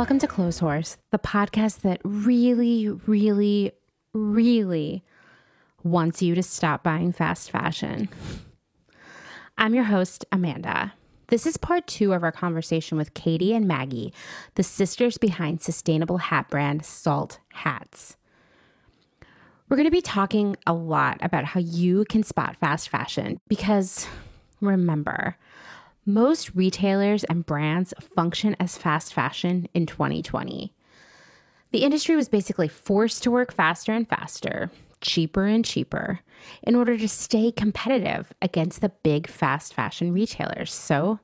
Welcome to Close Clotheshorse, the podcast that really, really, really wants you to stop buying fast fashion. I'm your host, Amanda. This is part two of our conversation with Katie and Maggie, the sisters behind sustainable hat brand Salt Hats. We're going to be talking a lot about how you can spot fast fashion because remember, most retailers and brands function as fast fashion in 2020. The industry was basically forced to work faster and faster, cheaper and cheaper, in order to stay competitive against the big fast fashion retailers. So,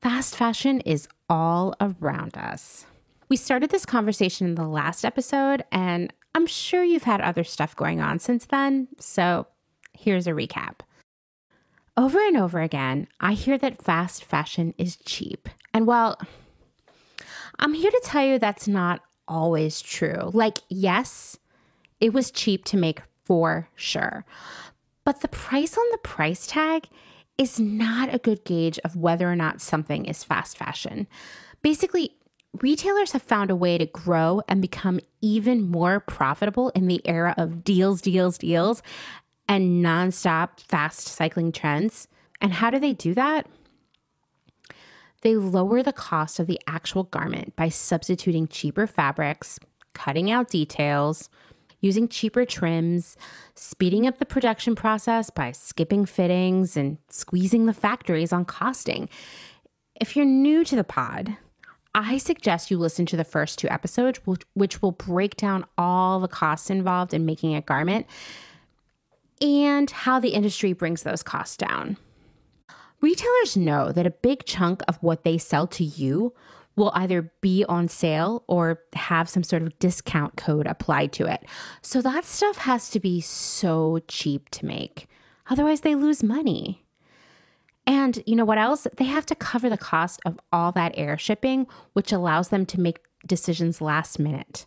fast fashion is all around us. We started this conversation in the last episode, and I'm sure you've had other stuff going on since then. So, here's a recap. Over and over again, I hear that fast fashion is cheap. And well, I'm here to tell you that's not always true. Like, yes, it was cheap to make for sure. But the price on the price tag is not a good gauge of whether or not something is fast fashion. Basically, retailers have found a way to grow and become even more profitable in the era of deals, deals, deals, and nonstop fast cycling trends. And how do they do that? They lower the cost of the actual garment by substituting cheaper fabrics, cutting out details, using cheaper trims, speeding up the production process by skipping fittings, and squeezing the factories on costing. If you're new to the pod, I suggest you listen to the first two episodes, which, will break down all the costs involved in making a garment and how the industry brings those costs down. Retailers know that a big chunk of what they sell to you will either be on sale or have some sort of discount code applied to it. So that stuff has to be so cheap to make. Otherwise, they lose money. And you know what else? They have to cover the cost of all that air shipping, which allows them to make decisions last minute.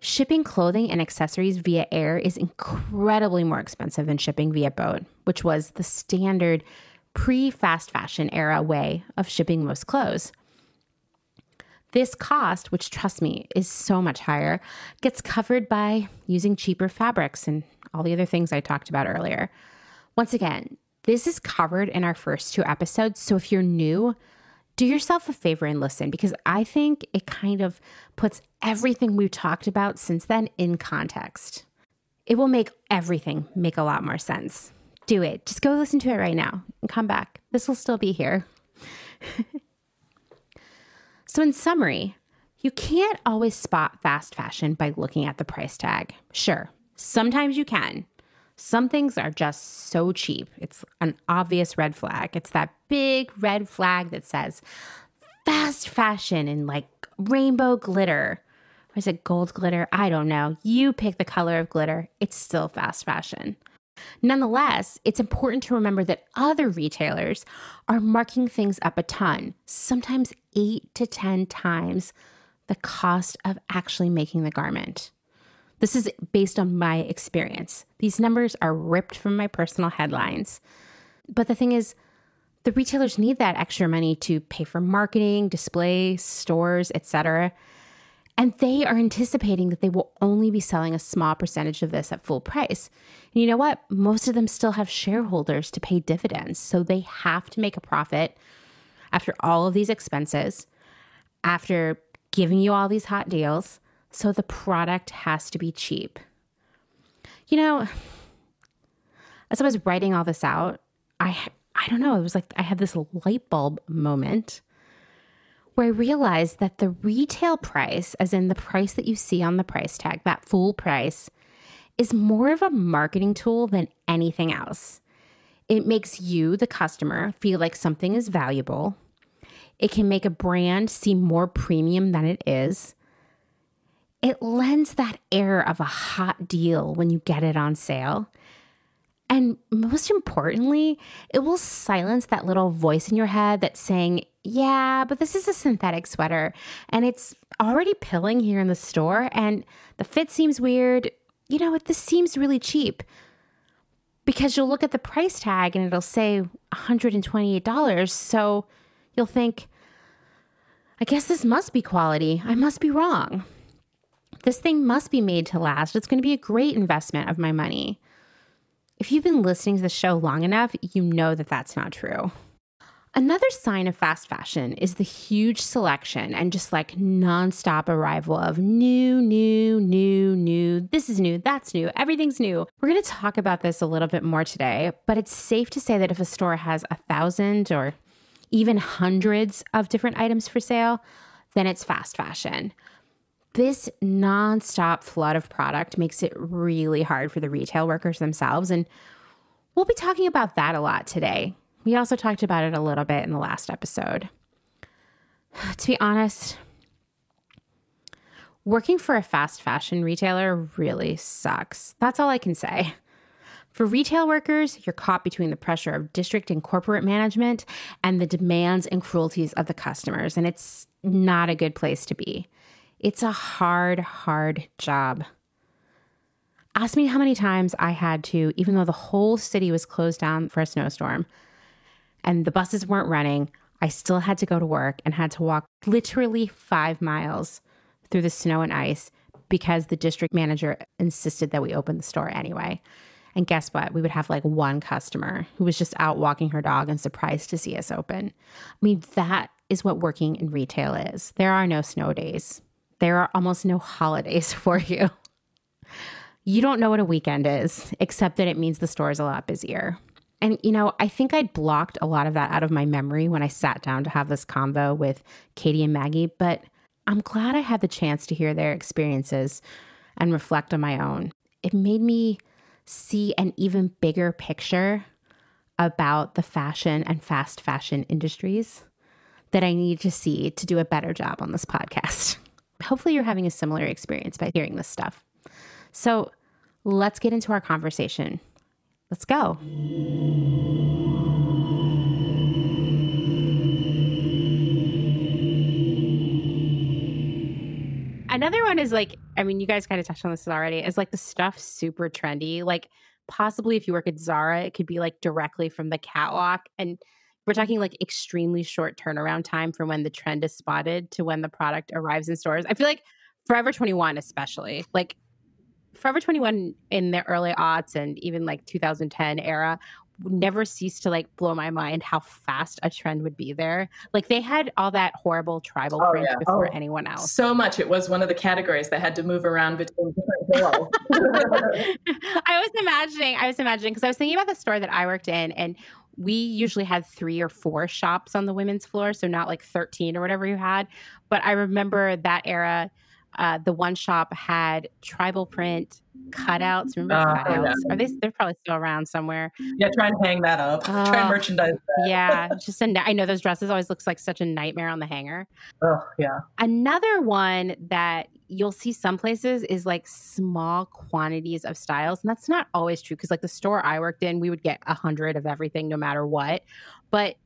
Shipping clothing and accessories via air is incredibly more expensive than shipping via boat, which was the standard pre fast fashion era way of shipping most clothes. This cost, which trust me is so much higher, gets covered by using cheaper fabrics and all the other things I talked about earlier. Once again, this is covered in our first two episodes. So if you're new, do yourself a favor and listen because I think it kind of puts everything we've talked about since then in context. It will make everything make a lot more sense. Do it. Just go listen to it right now and come back. This will still be here. so, in summary, you can't always spot fast fashion by looking at the price tag. Sure, sometimes you can. Some things are just so cheap. It's an obvious red flag. It's that big red flag that says fast fashion in like rainbow glitter. Or is it gold glitter? I don't know. You pick the color of glitter. It's still fast fashion. Nonetheless, it's important to remember that other retailers are marking things up a ton, sometimes eight to 10 times the cost of actually making the garment. This is based on my experience. These numbers are ripped from my personal headlines. But the thing is, the retailers need that extra money to pay for marketing, display, stores, etc. And they are anticipating that they will only be selling a small percentage of this at full price. And you know what? Most of them still have shareholders to pay dividends. So they have to make a profit after all of these expenses, after giving you all these hot deals. So the product has to be cheap. You know, as I was writing all this out, I I don't know, it was like I had this light bulb moment where I realized that the retail price, as in the price that you see on the price tag, that full price, is more of a marketing tool than anything else. It makes you, the customer, feel like something is valuable. It can make a brand seem more premium than it is it lends that air of a hot deal when you get it on sale. And most importantly, it will silence that little voice in your head that's saying, Yeah, but this is a synthetic sweater and it's already pilling here in the store and the fit seems weird. You know what? This seems really cheap. Because you'll look at the price tag and it'll say $128. So you'll think, I guess this must be quality. I must be wrong. This thing must be made to last. It's going to be a great investment of my money. If you've been listening to the show long enough, you know that that's not true. Another sign of fast fashion is the huge selection and just like nonstop arrival of new, new, new, new. This is new, that's new, everything's new. We're going to talk about this a little bit more today, but it's safe to say that if a store has a thousand or even hundreds of different items for sale, then it's fast fashion. This nonstop flood of product makes it really hard for the retail workers themselves. And we'll be talking about that a lot today. We also talked about it a little bit in the last episode. To be honest, working for a fast fashion retailer really sucks. That's all I can say. For retail workers, you're caught between the pressure of district and corporate management and the demands and cruelties of the customers, and it's not a good place to be. It's a hard, hard job. Ask me how many times I had to, even though the whole city was closed down for a snowstorm, and the buses weren't running, I still had to go to work and had to walk literally five miles through the snow and ice because the district manager insisted that we open the store anyway. And guess what? We would have like one customer who was just out walking her dog and surprised to see us open. I mean, that is what working in retail is. There are no snow days, there are almost no holidays for you. You don't know what a weekend is, except that it means the store is a lot busier. And, you know, I think I'd blocked a lot of that out of my memory when I sat down to have this convo with Katie and Maggie, but I'm glad I had the chance to hear their experiences and reflect on my own. It made me see an even bigger picture about the fashion and fast fashion industries that I need to see to do a better job on this podcast. Hopefully, you're having a similar experience by hearing this stuff. So, let's get into our conversation Let's go. Another one is like, I mean, you guys kind of touched on this already, is like the stuff super trendy. Like, possibly if you work at Zara, it could be like directly from the catwalk. And we're talking like extremely short turnaround time from when the trend is spotted to when the product arrives in stores. I feel like Forever 21, especially, like Forever 21 in the early aughts and even like 2010 era never ceased to like blow my mind how fast a trend would be there. Like they had all that horrible tribal oh, print yeah. before oh, anyone else. So much. It was one of the categories that had to move around between different. I was imagining, I was imagining because I was thinking about the store that I worked in and we usually had three or four shops on the women's floor, so not like 13 or whatever you had. But I remember that era uh, the one shop had tribal print cutouts. Remember uh, cutouts? Yeah. Are they? They're probably still around somewhere. Yeah, try and hang that up. try and merchandise that. yeah, just a, I know those dresses always looks like such a nightmare on the hanger. Oh yeah. Another one that you'll see some places is like small quantities of styles, and that's not always true because like the store I worked in, we would get a hundred of everything no matter what, but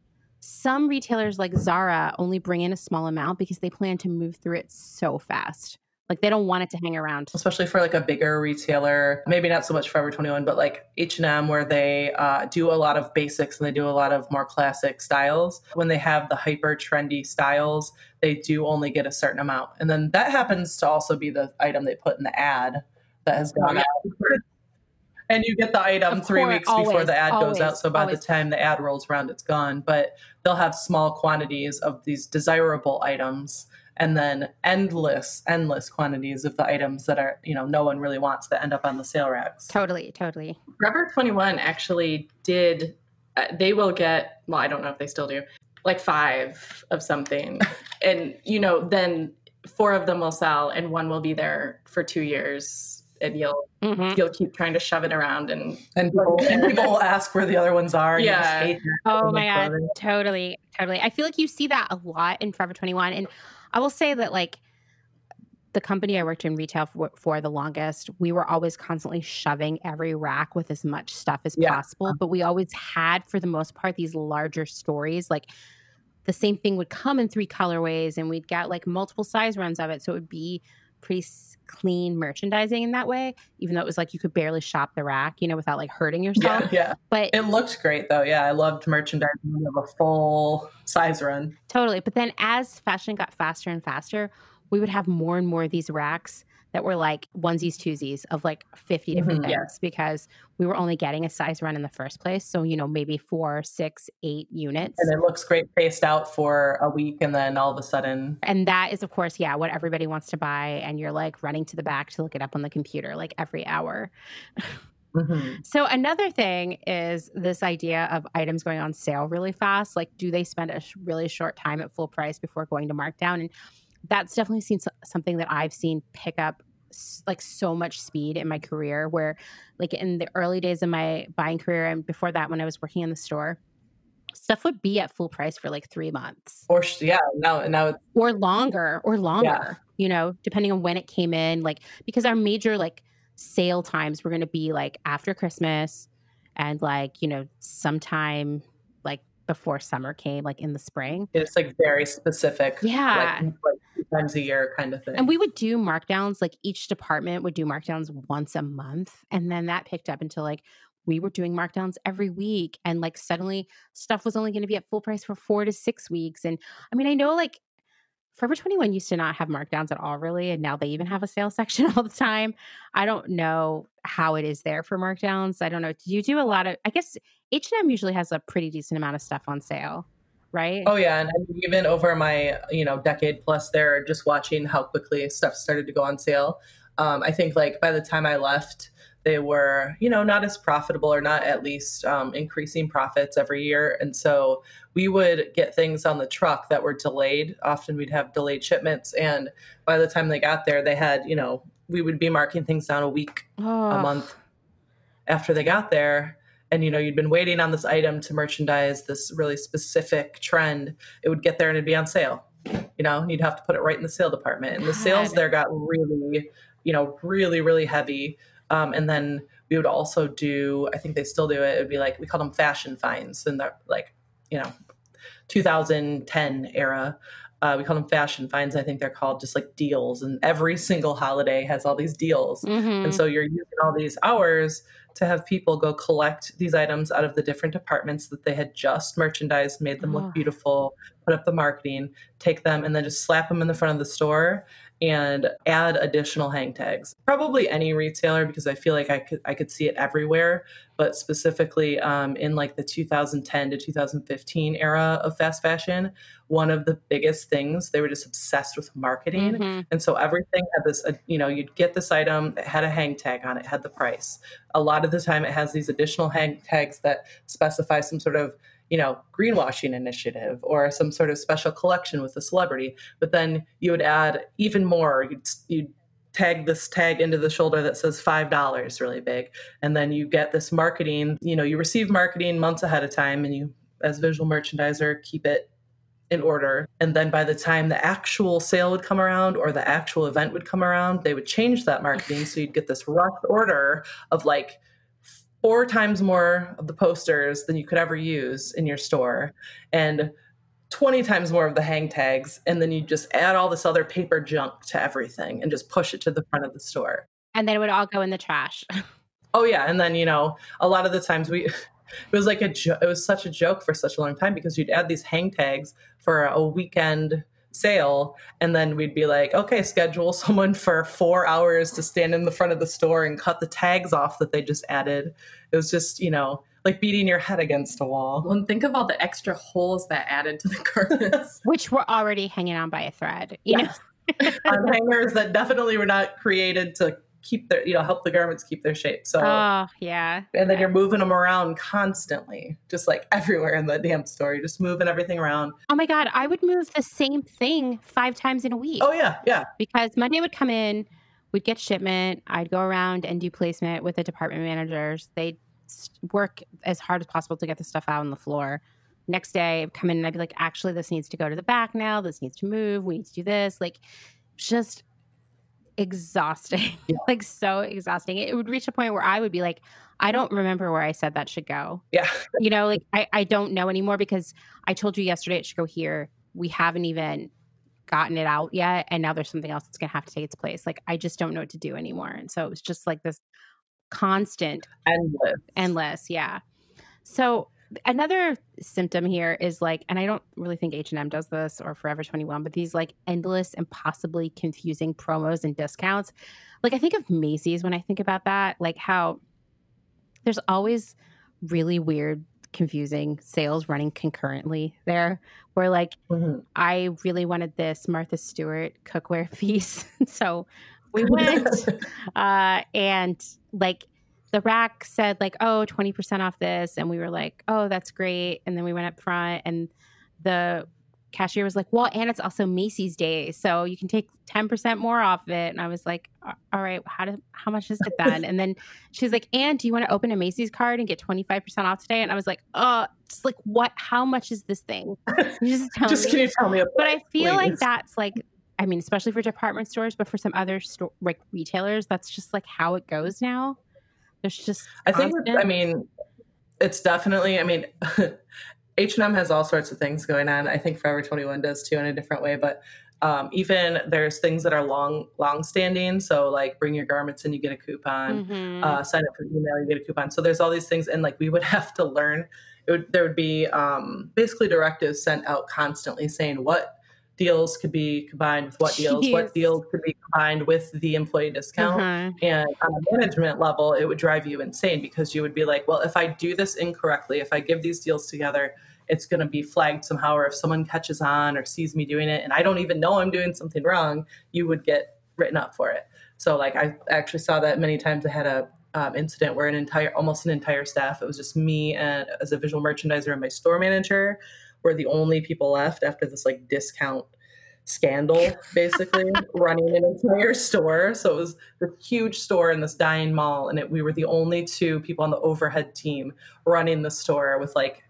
some retailers like Zara only bring in a small amount because they plan to move through it so fast. Like they don't want it to hang around. Especially for like a bigger retailer, maybe not so much Forever 21, but like H&M where they uh, do a lot of basics and they do a lot of more classic styles. When they have the hyper trendy styles, they do only get a certain amount. And then that happens to also be the item they put in the ad that has gone out and you get the item three weeks always, before the ad always, goes out. So by always. the time the ad rolls around, it's gone. But they'll have small quantities of these desirable items and then endless, endless quantities of the items that are, you know, no one really wants that end up on the sale racks. Totally, totally. Forever 21 actually did, uh, they will get, well, I don't know if they still do, like five of something. and, you know, then four of them will sell and one will be there for two years and you'll mm-hmm. you'll keep trying to shove it around and and people, and people will ask where the other ones are. yeah. Oh my god, totally, totally. I feel like you see that a lot in Forever Twenty One, and I will say that like the company I worked in retail for, for, the longest, we were always constantly shoving every rack with as much stuff as yeah. possible. But we always had, for the most part, these larger stories. Like the same thing would come in three colorways, and we'd get like multiple size runs of it. So it would be pretty clean merchandising in that way, even though it was like you could barely shop the rack, you know, without like hurting yourself. Yeah, yeah. But it looked great though. Yeah, I loved merchandising. Have a full size run. Totally. But then as fashion got faster and faster, we would have more and more of these racks that were like onesies, twosies of like 50 different Mhm, things yeah. because we were only getting a size run in the first place. So, you know, maybe four, six, eight units. And it looks great spaced out for a week and then all of a sudden And that is, of course, yeah, what everybody wants to buy. And you're like running to the back to look it up on the computer like every hour. mhm. So, another thing is this idea of items going on sale really fast. Like, do they spend a sh- really short time at full price before going to markdown? And that's definitely seen something that I've seen pick up like so much speed in my career. Where, like, in the early days of my buying career and before that, when I was working in the store, stuff would be at full price for like three months or yeah, now now it's or longer or longer you know depending on when it came in like because our major like sale times were going to be like after christmas and like you know sometime like before summer came like in the spring it's like very specific. Yeah. Like, like times a year kind of thing. and we would do markdowns like each department would do markdowns once a month and then that picked up until like we were doing markdowns every week and like suddenly stuff was only going to be at full price for 4 to 6 weeks and i mean i know like Forever 21 used to not have markdowns at all, really. And now they even have a sales section all the time. I don't know how it is there for markdowns. I don't know. Do you do a lot of, I guess H&M usually has a pretty decent amount of stuff on sale, right? Oh yeah, and even over my you know decade plus there, just watching how quickly stuff started to go on sale. Um, I think like by the time I left, they were you know not as profitable or not at least um, increasing profits every year, and so we would get things on the truck that were delayed. Often we'd have delayed shipments, and by the time they got there, they had you know we would be marking things down a week oh, a month after they got there and you know you'd been waiting on this item to merchandise this really specific trend it would get there and it'd be on sale. You know and you'd have to put it right in the sale department. And the sales there got really you know really really heavy. Um, and then we would also do i think they still do it it would be like we call them fashion finds and they're like you know 2010 era. Uh, we call them fashion finds i think they're called just like deals. And every single holiday has all these deals. Mhm. and so you're using all these hours to have people go collect these items out of the different departments that they had just merchandised, made them Oh. look ah. beautiful, put up the marketing, take them and then just slap them in the front of the store and add additional hang tags. Probably any retailer because I feel like I could I could see it everywhere, but specifically um, in like the 2010 to 2015 era of fast fashion, one of the biggest things they were just obsessed with marketing. Mhm. And so everything had this, uh, you know, you'd get this item, it had a hang tag on it, had the price. A lot of the time, it has these additional hang tags that specify some sort of, you know, greenwashing initiative or some sort of special collection with a celebrity. But then you would add even more. You'd, you'd tag this tag into the shoulder that says $5 really big. And then you get this marketing, you know, you receive marketing months ahead of time and you, as visual merchandiser, keep it in order. And then by the time the actual sale would come around or the actual event would come around, they would change that marketing. So you'd get this rough order of like four times more of the posters than you could ever use in your store and 20 times more of the hang tags. And then you just add all this other paper junk to everything and just push it to the front of the store. And then it would all go in the trash. Oh yeah, and then you know, a lot of the times we it was like a jo- it was such a joke for such a long time because you'd add these hang tags for a weekend sale and then we'd be like, "Okay, schedule someone for 4 hours to stand in the front of the store and cut the tags off that they just added." It was just, you know, like beating your head against a wall. Well, and think of all the extra holes that added to the garments. which were already hanging on by a thread. You know, On hangers that definitely were not created to keep their, you know, help the garments keep their shape. So oh yeah. and then you're moving them around constantly, just like everywhere in the damn store. You're just moving everything around. Oh my god, I would move the same thing five times in a week. Oh yeah, yeah. because Monday would come in, we'd get shipment. I'd go around and do placement with the department managers. They'd work as hard as possible to get the stuff out on the floor. Next day, I'd come in and I'd be like, actually, this needs to go to the back now. This needs to move. We need to do this. Like, just exhausting. Yeah. like, so exhausting. It would reach a point where I would be like, I don't remember where I said that should go. Yeah. You know, like, I, I don't know anymore because I told you yesterday it should go here. We haven't even gotten it out yet and now there's something else that's going to have to take its place like i just don't know what to do anymore and so it was just like this constant endless endless yeah so another symptom here is like and i don't really think h&m does this or forever 21 but these like endless and possibly confusing promos and discounts like i think of macy's when i think about that like how there's always really weird confusing sales running concurrently there where like Mm-hmm. i really wanted this martha stewart cookware piece so we went uh, and like the rack said like oh 20% off this and we were like oh that's great and then we went up front and the cashier was like well and it's also macy's day so you can take 10% more off it and i was like all right how do, how much is it then? And then she's like and do you want to open a macy's card and get 25% off today? And i was like uh, oh it's like what how much is this thing? Just tell Just can you tell me about but I feel like that's like, I mean, especially for department stores, but for some other store like retailers, that's just like how it goes now. There's just I think. I mean, it's definitely. I mean, H and M has all sorts of things going on. I think Forever Twenty One does too in a different way. But um, even there's things that are long, long standing. So like, bring your garments and you get a coupon. Mhm. Uh, sign up for email, you get a coupon. So there's all these things, and like we would have to learn. It would, there would be um, basically directives sent out constantly saying what deals could be combined with what deals, what deals could be combined with the employee discount. Uh-huh. And on a management level, it would drive you insane because you would be like, well, if I do this incorrectly, if I give these deals together, it's going to be flagged somehow. Or if someone catches on or sees me doing it and I don't even know I'm doing something wrong, you would get written up for it. So, like, I actually saw that many times. I had a um, incident where an entire, almost an entire staff, it was just me and as a visual merchandiser and my store manager were the only people left after this like discount scandal basically running an entire store. So it was this huge store in this dying mall and it, we were the only two people on the overhead team running the store with like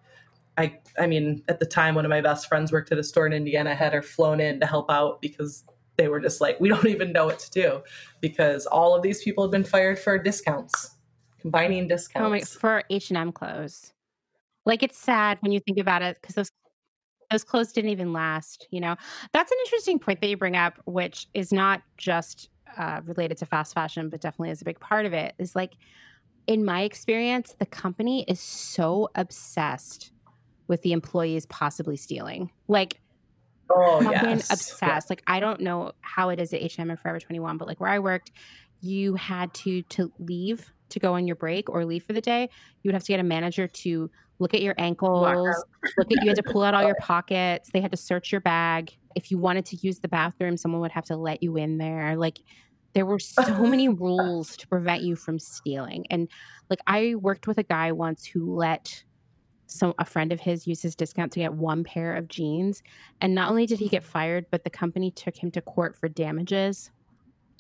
i i mean at the time one of my best friends worked at a store in indiana had her flown in to help out because they were just like we don't even know what to do because all of these people had been fired for discounts combining discounts. Oh my, for H and M clothes, like it's sad when you think about it because those those clothes didn't even last. You know, that's an interesting point that you bring up, which is not just uh, related to fast fashion, but definitely is a big part of it. Is like, in my experience, the company is so obsessed with the employees possibly stealing. Like, oh yes obsessed. Like I don't know how it is at H&M or Forever 21, but like where I worked, you had to to leave to go on your break or leave for the day. You would have to get a manager to look at your ankles, look at you had to pull out all your pockets. They had to search your bag. If you wanted to use the bathroom, someone would have to let you in there. Like there were so many rules to prevent you from stealing. And like I worked with a guy once who let some a friend of his use his discount to get one pair of jeans and not only did he get fired but the company took him to court for damages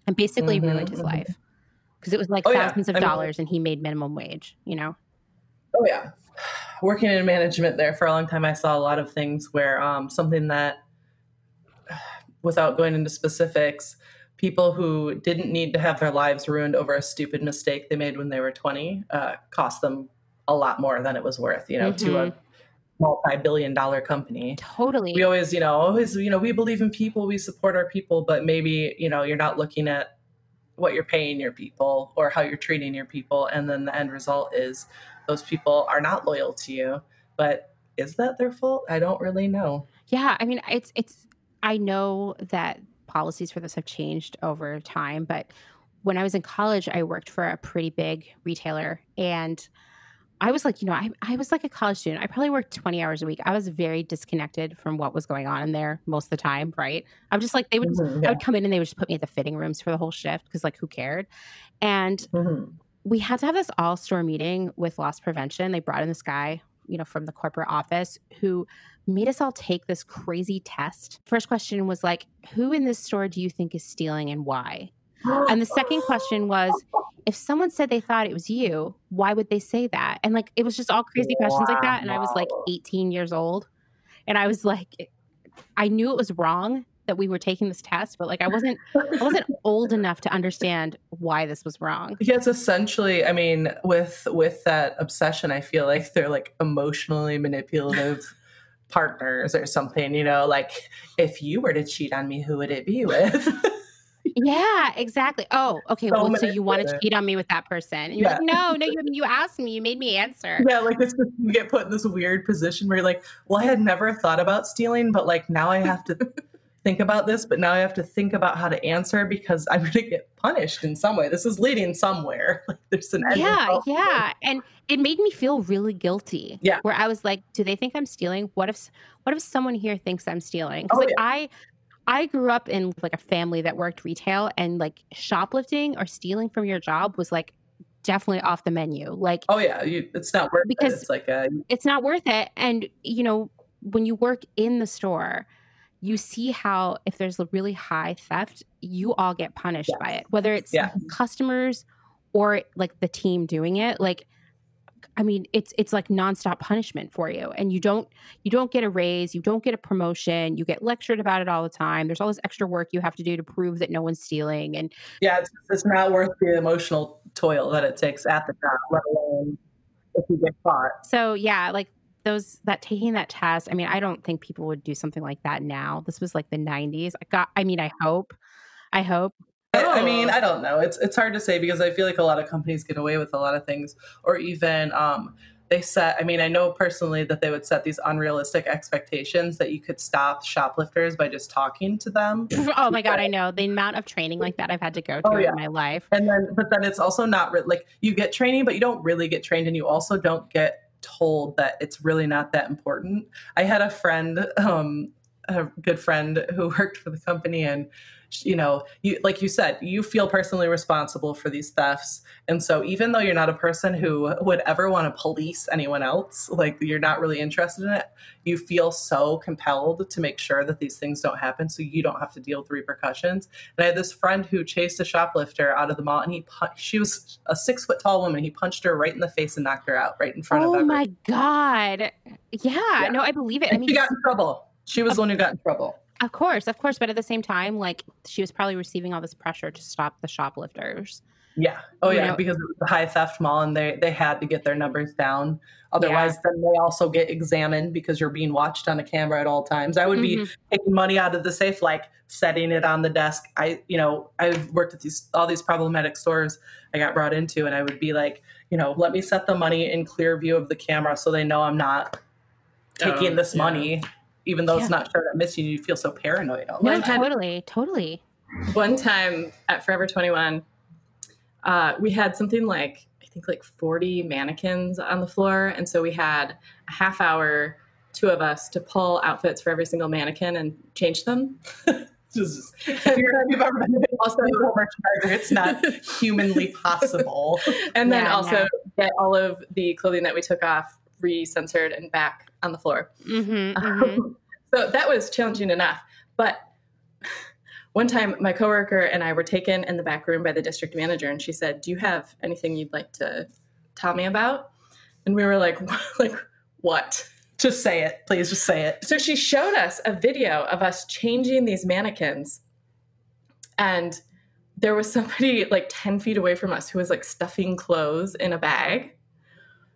and basically Mhm, ruined his mhm. life because it was like Oh, yeah. thousands of I mean- dollars and he made minimum wage you know Oh yeah, working in management there for a long time, I saw a lot of things where um, something that, without going into specifics, people who didn't need to have their lives ruined over a stupid mistake they made when they were twenty uh, cost them a lot more than it was worth. You know, to a multi-billion-dollar company. totally We always, you know, always, you know, we believe in people, we support our people, but maybe, you know, you're not looking at what you're paying your people or how you're treating your people and then the end result is those people are not loyal to you but is that their fault i don't really know Yeah, I mean, it's it's. I know that policies for this have changed over time, but when I was in college, I worked for a pretty big retailer, and I was like, you know, I I was like a college student. I probably worked twenty hours a week. I was very disconnected from what was going on in there most of the time. Right? I'm just like they would. Mhm, I would come in and they would just put me at the fitting rooms for the whole shift because like who cared, and Mhm. We had to have this all store meeting with loss prevention. They brought in this guy, you know, from the corporate office who made us all take this crazy test. First question was like, who in this store do you think is stealing and why? And the second question was, if someone said they thought it was you, why would they say that? And like, it was just all crazy questions like that. And I was like 18 years old. And I was like, I knew it was wrong that we were taking this test, but like, I wasn't, I wasn't old enough to understand why this was wrong. Yes, essentially. I mean, with with that obsession, I feel like they're like emotionally manipulative partners or something, you know, like if you were to cheat on me, who would it be with? yeah, exactly. Oh, okay. So well, so you want to cheat on me with that person? And you're Yeah. like, no, no. You you asked me. You made me answer. yeah, like just, you get put in this weird position where you're like, well, I had never thought about stealing, but like now I have to think about this, but now I have to think about how to answer because I'm going to get punished in some way. This is leading somewhere. Like there's an end Yeah, yeah, and it made me feel really guilty. Yeah. where I was like, do they think I'm stealing? What if what if someone here thinks I'm stealing? Oh, like yeah. I I grew up in like a family that worked retail, and like shoplifting or stealing from your job was like definitely off the menu. Like Oh yeah, you, it's not worth Because- it. It's like a it's not worth it. And you know, when you work in the store, you see how if there's a really high theft, you mm-hmm. all get punished by it, whether it's Yeah. customers or like the team doing it. Like, I mean, it's it's like nonstop punishment for you, and you don't you don't get a raise, you don't get a promotion, you get lectured about it all the time. There's all this extra work you have to do to prove that no one's stealing, and yeah, it's, it's not worth the emotional toil that it takes at the job, let alone if you get caught. So yeah, like those that taking that test. I mean, I don't think people would do something like that now. This was like the '90s. I got. I mean, I hope. I hope. I, I mean, Oh. I don't know. It's it's hard to say because I feel like a lot of companies get away with a lot of things, or even um, they set. I mean, I know personally that they would set these unrealistic expectations that you could stop shoplifters by just talking to them, oh my god, I know the amount of training like that I've had to go Oh, through yeah. in my life. and then but then it's also not re- like you get training, but you don't really get trained, and you also don't get told that it's really not that important. I had a friend, um, a good friend who worked for the company, and you know, you like you said, you feel personally responsible for these thefts, and so even though you're not a person who would ever want to police anyone else, like you're not really interested in it, you feel so compelled to make sure that these things don't happen, so you don't have to deal with repercussions. And I had this friend who chased a shoplifter out of the mall, and he pu- she was a six foot tall woman. He punched her right in the face and knocked her out right in front of Oh my god. Yeah, no, I believe it. I mean, she got in trouble. She was the one who got in trouble. Of course, of course, but at the same time, like she was probably receiving all this pressure to stop the shoplifters. Yeah. Oh You yeah, know- because it was a high theft mall, and they they had to get their numbers down. Otherwise, then they also get examined because you're being watched on a camera at all times. I would be Mhm. taking money out of the safe, like setting it on the desk. I, you know, I've worked at these all these problematic stores I got brought into, and I would be like, you know, let me set the money in clear view of the camera so they know I'm not taking Oh, this yeah. money, even though Yeah. it's not sure that missing. You feel so paranoid. All No, time. totally, totally. one time at Forever 21, uh, we had something like, I think like 40 mannequins on the floor. And so we had a half hour, two of us, to pull outfits for every single mannequin and change them. Just- if you've ever been to also it's not humanly possible. And then Yeah, also no. get all of the clothing that we took off re-sensored and back on the floor. hmm hmm so that was challenging enough. But one time, my coworker and I were taken in the back room by the district manager, and she said, "Do you have anything you'd like to tell me about?" And we were like, "Like what?" Just say it, please. Just say it. So she showed us a video of us changing these mannequins, and there was somebody like ten feet away from us who was like stuffing clothes in a bag,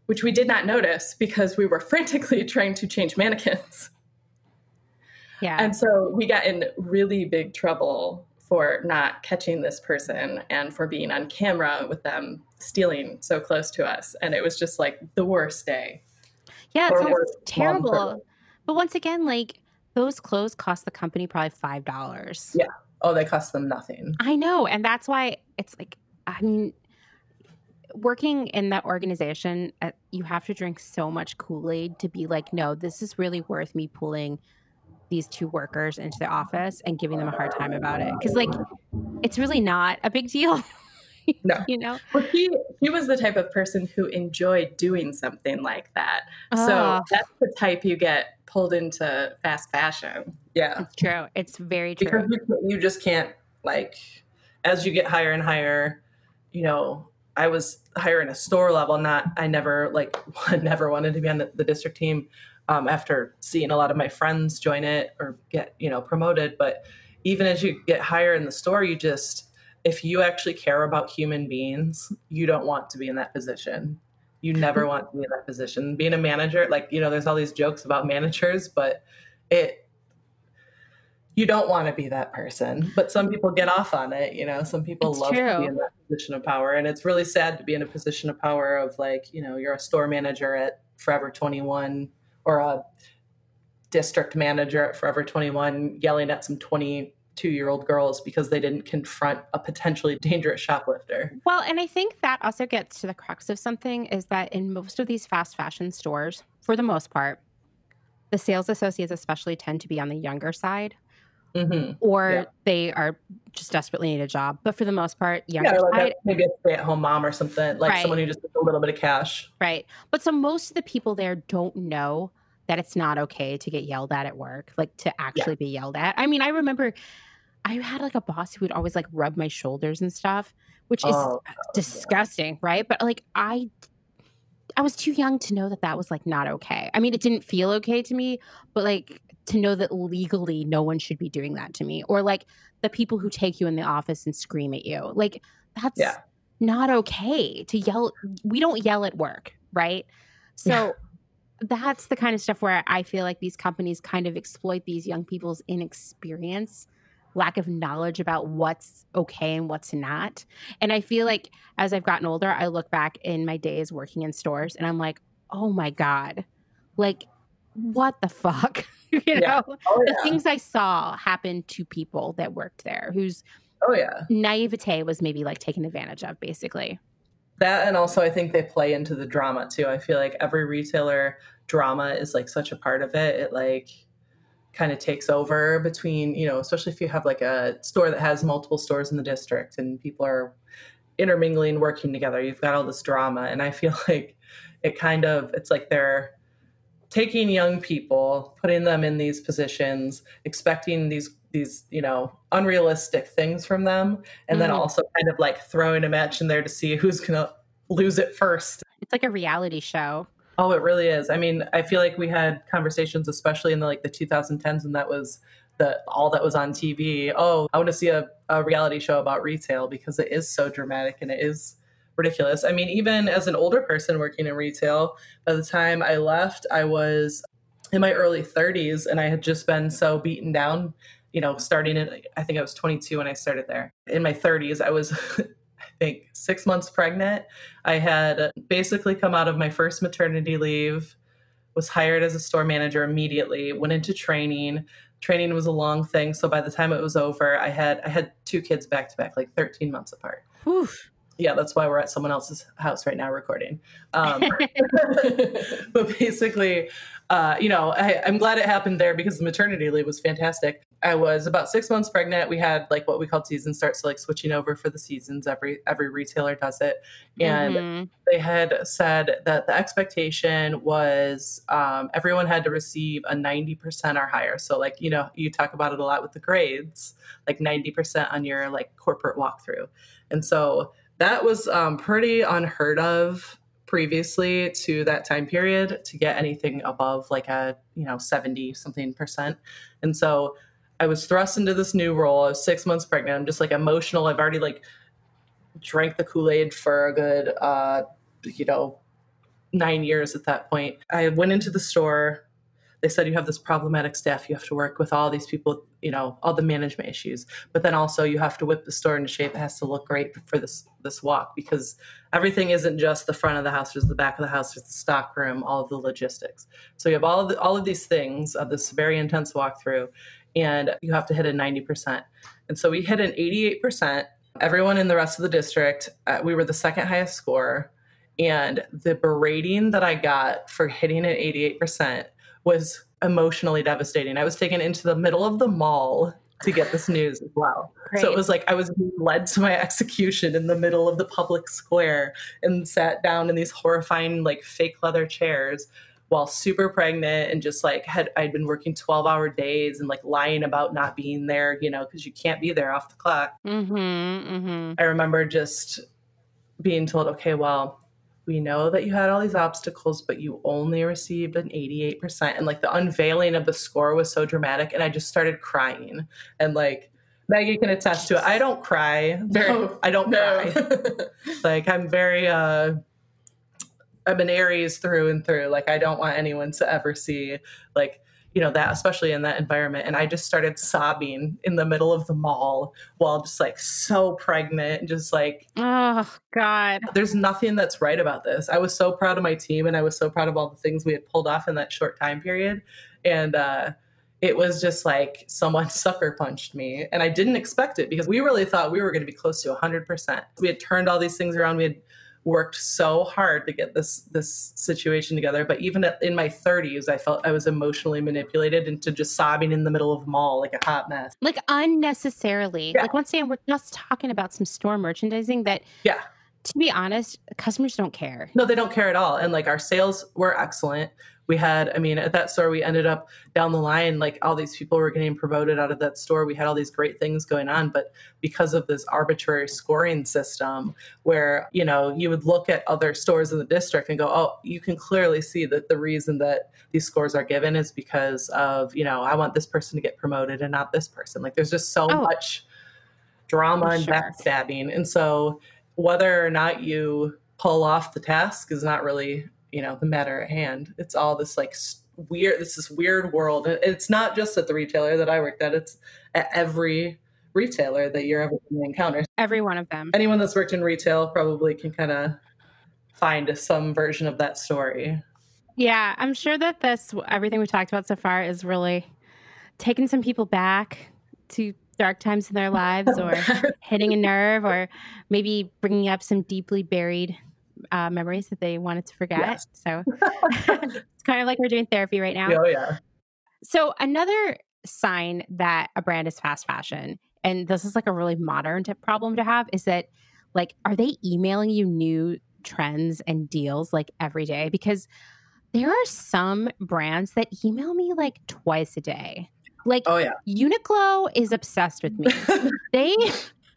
which we did not notice because we were frantically trying to change mannequins. Yeah. And so we got in really big trouble for not catching this person and for being on camera with them stealing so close to us. And it was just like the worst day. yeah, it sounds terrible. long-term. But once again, like those clothes cost the company probably five dollars. Yeah. Oh, they cost them nothing. I know, and that's why it's like, I mean, working in that organization, uh, you have to drink so much Kool Aid to be like, no, this is really worth me pulling these two workers into the office and giving them a hard time about it because, like, it's really not a big deal. No. you know. Well, he, he was the type of person who enjoyed doing something like that. So Ah. that's the type you get pulled into fast fashion. Yeah. It's true. It's very true. Because you, you just can't, like, as you get higher and higher, you know, I was higher in a store level, not, I never, like, never wanted to be on the, the district team um, after seeing a lot of my friends join it or get, you know, promoted. But even as you get higher in the store, you just, if you actually care about human beings, you don't want to be in that position. You never want to be in that position. Being a manager, like, you know, there's all these jokes about managers, but it you don't want to be that person. But some people get off on it, you know. Some people It's love to be in that position of power. And it's really sad to be in a position of power of like, you know, you're a store manager at Forever 21 or a district manager at Forever 21 yelling at some 22 year old girls because they didn't confront a potentially dangerous shoplifter. Well, and I think that also gets to the crux of something is that in most of these fast fashion stores, for the most part, the sales associates especially tend to be on the younger side Mm-hmm. or Yeah. they are just desperately need a job. But for the most part, younger Yeah, like side, maybe a stay at home mom or something, like Right. someone who just has a little bit of cash. right? But so most of the people there don't know that it's not okay to get yelled at at work, like to actually be yelled at. I mean, I remember I had like a boss who would always like rub my shoulders and stuff, which is Oh, disgusting, right? But like I I was too young to know that that was like not okay. I mean, it didn't feel okay to me, but like to know that legally no one should be doing that to me or like the people who take you in the office and scream at you. Like that's Yeah. not okay to yell we don't yell at work, right? So that's the kind of stuff where I feel like these companies kind of exploit these young people's inexperience, lack of knowledge about what's okay and what's not. And I feel like as I've gotten older, I look back in my days working in stores and I'm like, oh my God, like, what the fuck? you Yeah. know, Oh the things I saw happen to people that worked there whose oh yeah. naivete was maybe like taken advantage of, basically. That and also I think they play into the drama too. I feel like every retailer drama is like such a part of it. It like kind of takes over between, you know, especially if you have like a store that has multiple stores in the district and people are intermingling, working together. You've got all this drama. And I feel like it kind of it's like they're taking young people, putting them in these positions, expecting these these, you know, unrealistic things from them and then Mhm. also kind of like throwing a match in there to see who's gonna lose it first. It's like a reality show. Oh, it really is. I mean, I feel like we had conversations, especially in the like the 2010s, when that was the all that was on TV. Oh, I want to see a, a reality show about retail because it is so dramatic and it is ridiculous. I mean, even as an older person working in retail, by the time I left, I was in my early 30s and I had just been so beaten down. You know, starting in, I think I was 22 when I started there. In my 30s, I was, think, six months pregnant. I had basically come out of my first maternity leave, was hired as a store manager immediately, went into training. Training was a long thing, so by the time it was over, I had I had two kids back to back, like 13 months apart. Whew. Yeah, that's why we're at someone else's house right now recording. Um, but basically, uh, you know, I, I'm glad it happened there because the maternity leave was fantastic. I was about six months pregnant. We had like what we called season starts, so like switching over for the seasons. Every every retailer does it, and Mhm. they had said that the expectation was um, everyone had to receive a 90% or higher. So, like, you know, you talk about it a lot with the grades, like 90% on your like corporate walkthrough. And so that was um, pretty unheard of previously to that time period to get anything above like a, you know, 70 something percent. And so I was thrust into this new role. I was six months pregnant. I'm just like emotional. I've already like drank the Kool-Aid for a good uh you know nine years at that point. I went into the store. They said you have this problematic staff. You have to work with all these people you know all the management issues. But then also you have to whip the store into shape. It has to look great for this this walk because everything isn't just the front of the house. There's the back of the house. There's the stock room all of the logistics. So you have all of the, all of these things of this very intense walkthrough and you have to hit a 90% and so we hit an 88% everyone in the rest of the district uh, we were the second highest score. And the berating that i got for hitting an 88% was emotionally devastating. I was taken into the middle of the mall to get this news as well. So it was like i was led to my execution in the middle of the public square and sat down in these horrifying like fake leather chairs while super pregnant and just like had I'd been working 12 hour days and like lying about not being there, you know, because you can't be there off the clock. Mhm, mhm. I remember just being told, okay, well, we know that you had all these obstacles, but you only received an 88%. And like the unveiling of the score was so dramatic. And I just started crying. And like Maggie can attest to it. I don't cry. Very, No. I don't No. cry. like I'm very uh I'm an Aries through and through. Like I don't want anyone to ever see like you know that especially in that environment. And i just started sobbing in the middle of the mall while just like so pregnant and just like oh god. there's nothing that's right about this. I was so proud of my team and i was so proud of all the things we had pulled off in that short time period. And uh it was just like someone sucker punched me and i didn't expect it because we really thought we were going to be close to 100% we had turned all these things around. We had worked so hard to get this this situation together but even in my 30s i felt i was emotionally manipulated into just sobbing in the middle of the mall like a hot mess. Like unnecessarily. Yeah. like once again we're just talking about some store merchandising that yeah. to be honest customers don't care. No they don't care at all. And like our sales were excellent we had i mean at that store we ended up down the line like all these people were getting promoted out of that store. We had all these great things going on but because of this arbitrary scoring system where you know you would look at other stores in the district and go oh you can clearly see that the reason that these scores are given is because of you know i want this person to get promoted and not this person. Like there's just so oh, much drama and sure. backstabbing. And so whether or not you pull off the task is not really you know the matter at hand. It's all this like weird this is weird world. It's not just at the retailer that i worked at it's at every retailer that you're ever going to encounter. Every one of them. Anyone that's worked in retail probably can kind of find some version of that story. Yeah i'm sure that this everything we've talked about so far is really taking some people back to dark times in their lives or hitting a nerve or maybe bringing up some deeply buried uh, memories that they wanted to forget. Yes. So it's kind of like we're doing therapy right now. Oh, yeah. So, another sign that a brand is fast fashion, and this is like a really modern problem to have, is that like, are they emailing you new trends and deals like every day? Because there are some brands that email me like twice a day. Like, oh, yeah. Uniqlo is obsessed with me. they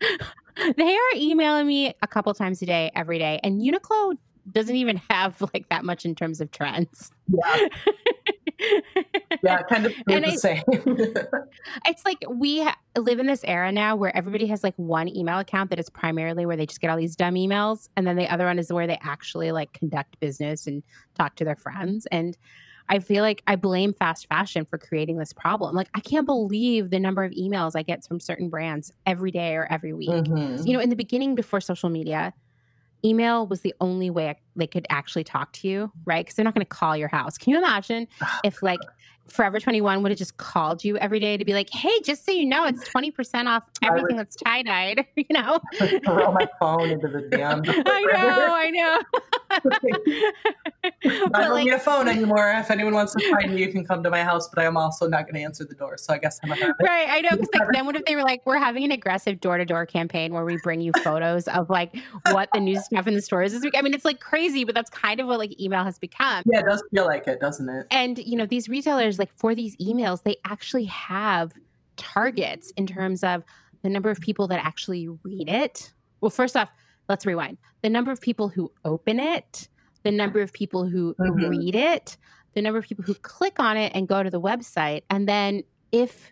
they are emailing me a couple times a day, every day, and Uniqlo doesn't even have like that much in terms of trends. Yeah. yeah, kind of and the I, same. it's like we ha- live in this era now where everybody has like one email account that is primarily where they just get all these dumb emails, and then the other one is where they actually like conduct business and talk to their friends. And I feel like I blame fast fashion for creating this problem. Like, I can't believe the number of emails I get from certain brands every day or every week. Mm-hmm. You know, in the beginning, before social media, email was the only way they could actually talk to you, right? Because they're not going to call your house. Can you imagine if, like, Forever 21 would have just called you every day to be like, hey, just so you know, it's 20% off everything that's tie dyed, you know? throw my phone into the damn. I know, I know. I don't like, need a phone anymore. If anyone wants to find me, you can come to my house, but I'm also not going to answer the door. So I guess I'm a. Right. I know. Because like, then what if they were like, we're having an aggressive door to door campaign where we bring you photos of like what the new stuff in the stores is this week? I mean, it's like crazy, but that's kind of what like email has become. Yeah, it does feel like it, doesn't it? And, you know, these retailers, like for these emails, they actually have targets in terms of the number of people that actually read it. Well, first off, let's rewind. The number of people who open it, the number of people who mm-hmm. read it, the number of people who click on it and go to the website. And then if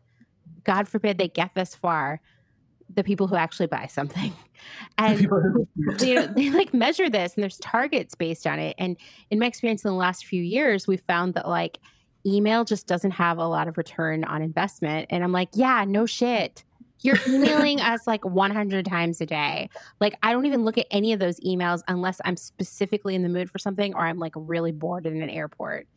God forbid they get this far, the people who actually buy something. And you know, they like measure this and there's targets based on it. And in my experience in the last few years, we've found that like email just doesn't have a lot of return on investment. And I'm like, yeah, no shit. You're emailing us like 100 times a day. Like, I don't even look at any of those emails unless I'm specifically in the mood for something or I'm like really bored in an airport.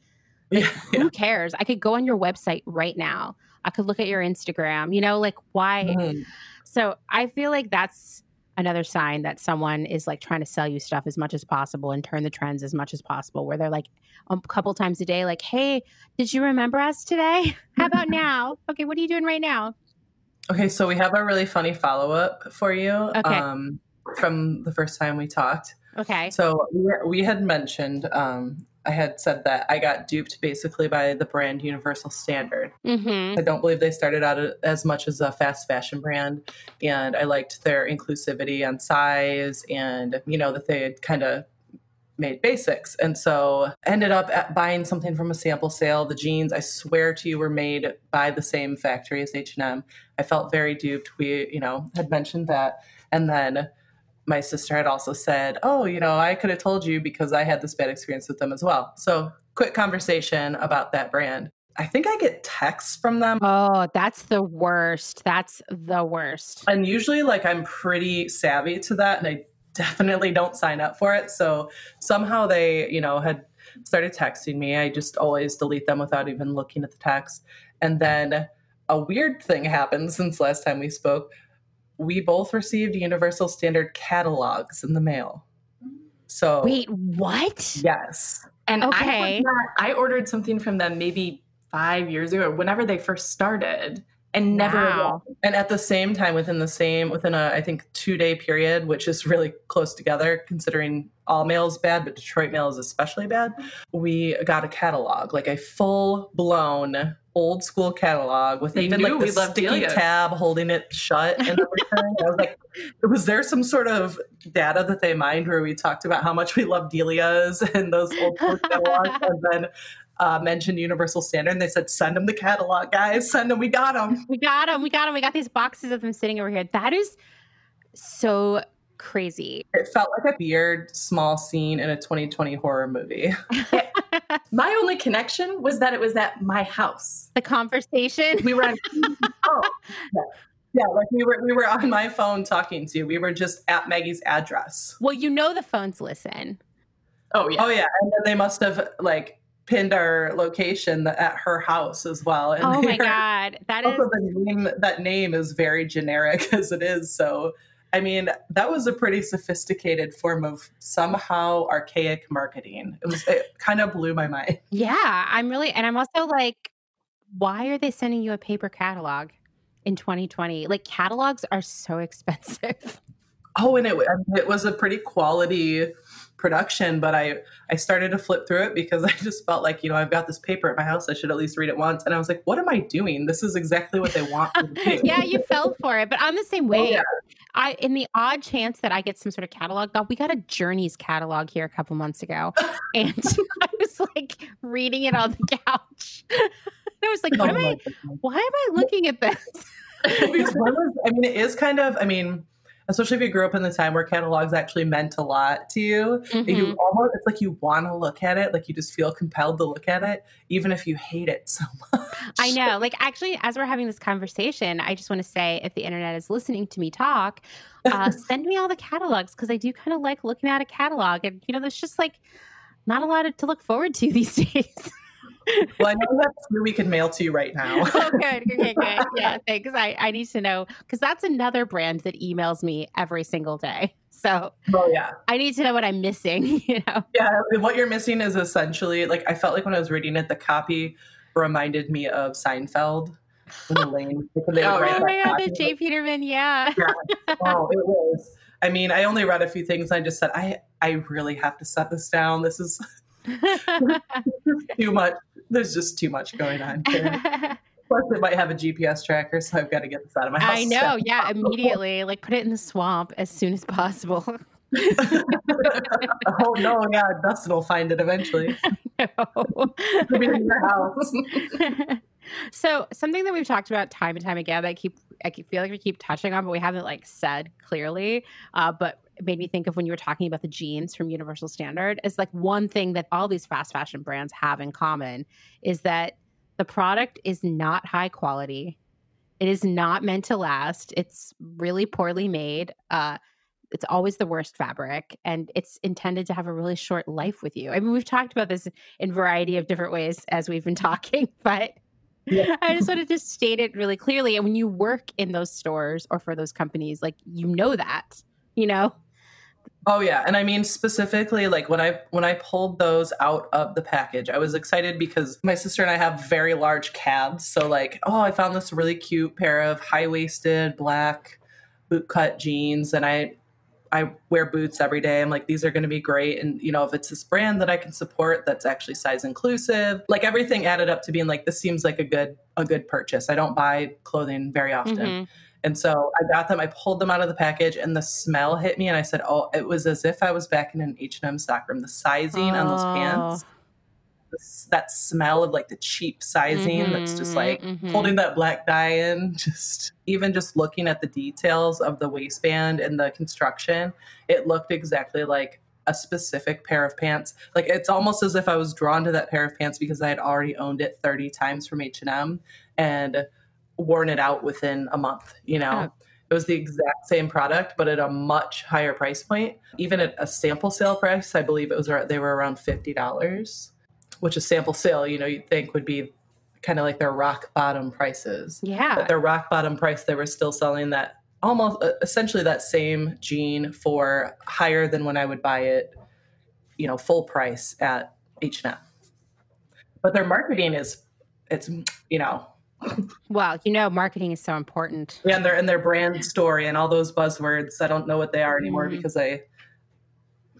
Like, yeah. Who cares? I could go on your website right now. I could look at your Instagram, you know, like why? Mm. So I feel like that's another sign that someone is like trying to sell you stuff as much as possible and turn the trends as much as possible where they're like a couple times a day like hey did you remember us today? How about now? Okay what are you doing right now? Okay so we have a really funny follow-up for you okay. um, from the first time we talked. Okay. So we, we had mentioned um, I had said that I got duped basically by the brand Universal Standard. Mm-hmm. I don't believe they started out as much as a fast fashion brand, and I liked their inclusivity on size and you know that they had kind of made basics. And so ended up buying something from a sample sale. The jeans i swear to you were made by the same factory as h&m i felt very duped. We you know had mentioned that. And then my sister had also said, "Oh, you know, I could have told you because I had this bad experience with them as well." So, quick conversation about that brand. I think I get texts from them. Oh, that's the worst. That's the worst. And usually, like, I'm pretty savvy to that, and I definitely don't sign up for it. So somehow they, you know, had started texting me. I just always delete them without even looking at the text. And then a weird thing happened since last time we spoke. We both received Universal Standard catalogs in the mail. So wait, what? Yes. And okay. I, not, I ordered something from them maybe five years ago, whenever they first started and never wow. and at the same time within the same within a i think two day period which is really close together considering all mail is bad but detroit mail is especially bad we got a catalog like a full blown old school catalog with they even like the sticky Delia. tab holding it shut and everything. I was like, was there some sort of data that they mined where we talked about how much we love Delia's and those old catalogs, and then uh, mentioned Universal Standard, and they said, "Send them the catalog, guys. Send them. We got them. We got them. We got them. We got these boxes of them sitting over here. That is so crazy. It felt like a weird small scene in a 2020 horror movie. my only connection was that it was at my house. The conversation. We were on. oh, yeah. Yeah, like we were we were on my phone talking to you. We were just at Maggie's address. Well, you know the phones listen. Oh yeah. Oh yeah. And then they must have like pinned our location at her house as well. And oh my god, that is the name. That name is very generic as it is. So, I mean, that was a pretty sophisticated form of somehow archaic marketing. It was. It kind of blew my mind. Yeah, I'm really, and I'm also like, why are they sending you a paper catalog in 2020? Like catalogs are so expensive. Oh, and it it was a pretty quality production, but I I started to flip through it because I just felt like, you know, I've got this paper at my house. I should at least read it once. And I was like, what am I doing? This is exactly what they want yeah, you fell for it. But I'm the same oh, way. Oh, yeah. I in the odd chance that I get some sort of catalog, we got a Journeys catalog here a couple months ago. and I was like reading it on the couch. I was like, what oh am I God. why am I looking at this? because I mean, it is kind of, I mean, especially if you grew up in the time where catalogs actually meant a lot to you. Mm-hmm. You almost it's like you want to look at it, like you just feel compelled to look at it, even if you hate it so much. I know. Like actually, as we're having this conversation, I just want to say if the internet is listening to me talk, uh, send me all the catalogs because I do kind of like looking at a catalog, and you know, there's just like not a lot to look forward to these days well, I know that's who we can mail to you right now. oh, good, okay, good. Yeah, thanks. I, I need to know because that's another brand that emails me every single day. So, oh yeah, I need to know what I'm missing. You know, yeah, what you're missing is essentially like I felt like when I was reading it, the copy reminded me of Seinfeld. Oh, my god, the J. Peterman, yeah. yeah. Oh, it was. I mean, I only read a few things. I just said, I, I really have to set this down. This is too much. There's just too much going on. Plus, it might have a GPS tracker, so I've got to get this out of my house. I know. Yeah, immediately. Like, put it in the swamp as soon as possible. oh no! Yeah, Dustin will find it eventually. No. in your house. So something that we've talked about time and time again, that I keep I feel like we keep touching on, but we haven't like said clearly. Uh, but made me think of when you were talking about the jeans from Universal Standard is like one thing that all these fast fashion brands have in common is that the product is not high quality. It is not meant to last. It's really poorly made. Uh, it's always the worst fabric and it's intended to have a really short life with you. I mean, we've talked about this in variety of different ways as we've been talking, but yeah. I just wanted to state it really clearly. And when you work in those stores or for those companies, like you know that, you know? Oh yeah, and I mean specifically like when I when I pulled those out of the package, I was excited because my sister and I have very large calves. So like, oh, I found this really cute pair of high-waisted black bootcut jeans and I I wear boots every day. I'm like, these are going to be great. And, you know, if it's this brand that I can support that's actually size inclusive, like everything added up to being like, this seems like a good, a good purchase. I don't buy clothing very often. Mm-hmm. And so I got them, I pulled them out of the package and the smell hit me. And I said, oh, it was as if I was back in an H&M stockroom. The sizing oh. on those pants that smell of like the cheap sizing mm-hmm, that's just like mm-hmm. holding that black dye in. Just even just looking at the details of the waistband and the construction, it looked exactly like a specific pair of pants. Like it's almost as if I was drawn to that pair of pants because I had already owned it 30 times from H&M and worn it out within a month, you know. Oh. It was the exact same product, but at a much higher price point. Even at a sample sale price, I believe it was they were around fifty dollars, which a sample sale, you know, you'd think would be kind of like their rock bottom prices. Yeah. But their rock bottom price, they were still selling that almost uh, essentially that same jean for higher than when I would buy it, you know, full price at H&M. But their marketing is it's you know well, you know, marketing is so important. Yeah, and their and their brand story and all those buzzwords. I don't know what they are anymore mm-hmm. because I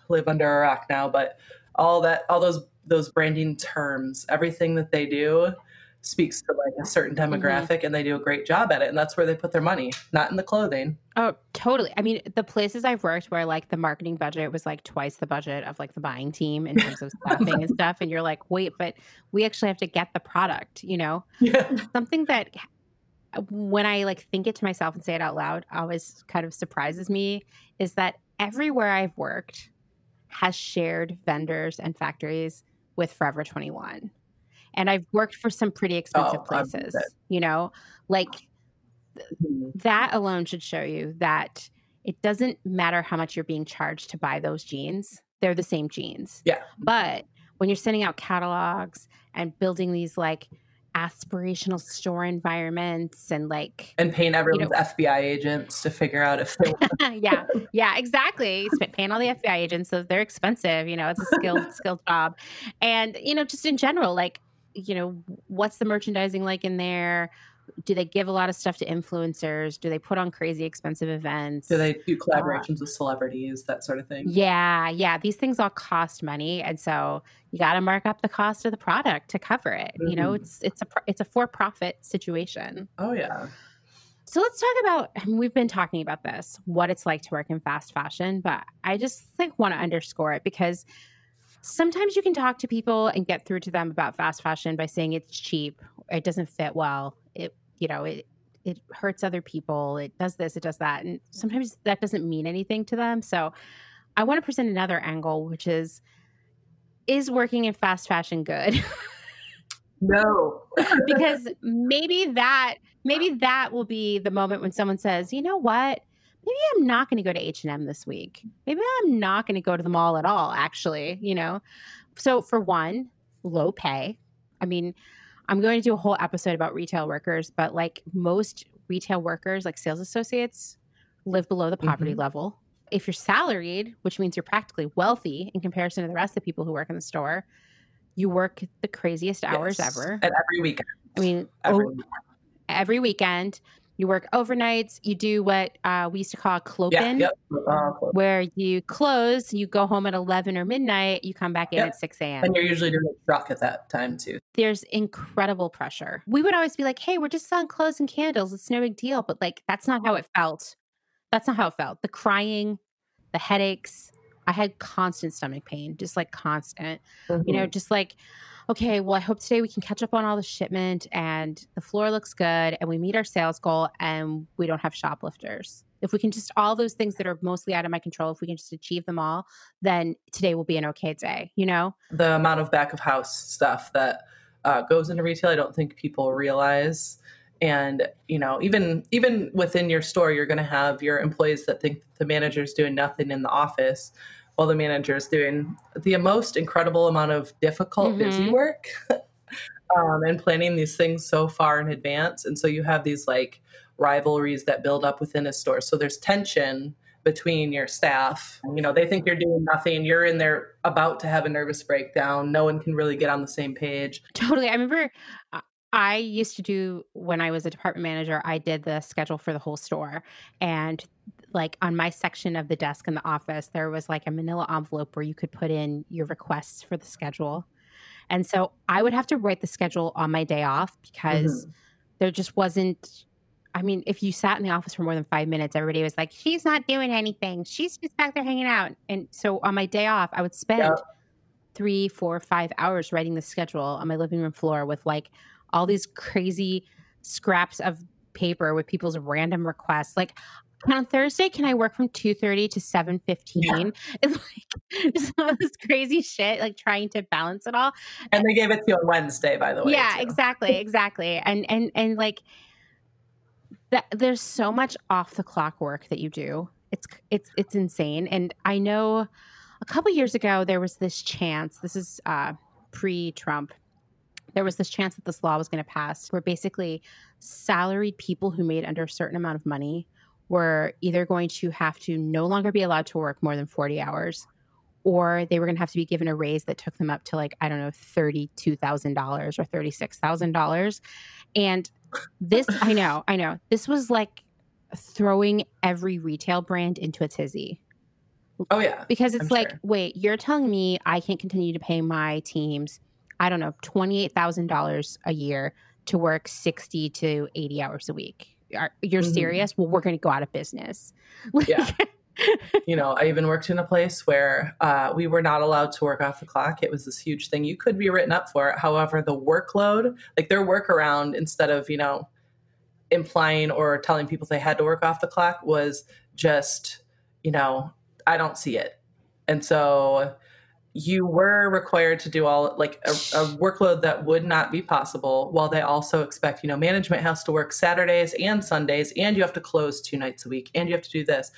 live under a rock now. But all that, all those those branding terms, everything that they do speaks to like a certain mm-hmm. demographic mm-hmm. and they do a great job at it and that's where they put their money not in the clothing oh totally i mean the places i've worked where like the marketing budget was like twice the budget of like the buying team in terms of staffing and stuff and you're like wait but we actually have to get the product you know yeah. something that when i like think it to myself and say it out loud always kind of surprises me is that everywhere i've worked has shared vendors and factories with forever 21 and I've worked for some pretty expensive oh, places, you know, like mm-hmm. that alone should show you that it doesn't matter how much you're being charged to buy those jeans. They're the same jeans. Yeah. But when you're sending out catalogs and building these like aspirational store environments and like and paying everyone's you know, FBI agents to figure out if they yeah yeah exactly paying all the FBI agents so they're expensive you know it's a skilled skilled job and you know just in general like you know, what's the merchandising like in there? Do they give a lot of stuff to influencers? Do they put on crazy expensive events? Do they do uh, collaborations uh, with celebrities, that sort of thing? Yeah, yeah. These things all cost money, and so you got to mark up the cost of the product to cover it. Mm-hmm. You know, mm-hmm. it's it's a it's a for profit situation. Oh yeah. So let's talk about. I mean, we've been talking about this, what it's like to work in fast fashion, but I just think want to underscore it because sometimes you can talk to people and get through to them about fast fashion by saying it's cheap, it doesn't fit well, you know, it it hurts other people, it does this, it does that. And sometimes that doesn't mean anything to them. So I want to present another angle, which is is working in fast fashion good? no. because maybe that maybe that will be the moment when someone says, "You know what? maybe I'm not going to go to H&M this week. Maybe I'm not going to go to the mall at all actually, you know. So for one, low pay. I mean, I'm going to do a whole episode about retail workers, but like most retail workers, like sales associates, live below the poverty mm-hmm. level. If you're salaried, which means you're practically wealthy in comparison to the rest of the people who work in the store, you work the craziest hours yes. ever. And every weekend. I mean, every, oh, every weekend. You work overnights. You do what uh, we used to call a clopen, yeah, yep. uh, where you close, you go home at 11 or midnight, you come back in yep. at 6 a.m. And you're usually doing a truck at that time too. There's incredible pressure. We would always be like, hey, we're just selling clothes and candles. It's no big deal. But like, that's not how it felt. That's not how it felt. The crying, the headaches. I had constant stomach pain, just like constant. Mm-hmm. You know, mm-hmm. just like, okay, well, I hope today we can catch up on all the shipment and the floor looks good and we meet our sales goal and we don't have shoplifters. If we can just all those things that are mostly out of my control, if we can just achieve them all, then today will be an okay day, you know? The amount of back of house stuff that uh, goes into retail, I don't think people realize. And you know, even even within your store, you're going to have your employees that think the manager's doing nothing in the office, while the manager is doing the most incredible amount of difficult, mm-hmm. busy work um, and planning these things so far in advance. And so you have these like rivalries that build up within a store. So there's tension between your staff. You know, they think you're doing nothing. You're in there about to have a nervous breakdown. No one can really get on the same page. Totally. I remember uh, I used to do when I was a department manager, I did the schedule for the whole store. And like on my section of the desk in the office, there was like a manila envelope where you could put in your requests for the schedule. And so I would have to write the schedule on my day off because mm-hmm. there just wasn't. I mean, if you sat in the office for more than five minutes, everybody was like, she's not doing anything. She's just back there hanging out. And so on my day off, I would spend three, four, five hours writing the schedule on my living room floor with like all these crazy scraps of paper with people's random requests. Like on Thursday, can I work from 2.30 to 7.15? Yeah. It's like just all this crazy shit, like trying to balance it all. And they gave it to you on Wednesday, by the way. Yeah, too. exactly, exactly. And and and like that there's so much off the clock work that you do. It's it's it's insane. And I know a couple years ago there was this chance, this is uh pre-Trump, there was this chance that this law was going to pass where basically salaried people who made under a certain amount of money were either going to have to no longer be allowed to work more than 40 hours or they were going to have to be given a raise that took them up to like i don't know $32000 or $36000 and this i know i know this was like throwing every retail brand into a tizzy. Oh yeah. Because it's I'm like sure. wait you're telling me i can't continue to pay my teams i don't know $28000 a year to work 60 to 80 hours a week are, you're mm-hmm. serious? Well, we're going to go out of business. yeah. you know, I even worked in a place where uh, we were not allowed to work off the clock. It was this huge thing. You could be written up for it. However, the workload, like their workaround, instead of, you know, implying or telling people they had to work off the clock, was just, you know, I don't see it. And so you were required to do all like a, a, workload that would not be possible while they also expect you know management has to work saturdays and sundays and you have to close two nights a week and you have to do this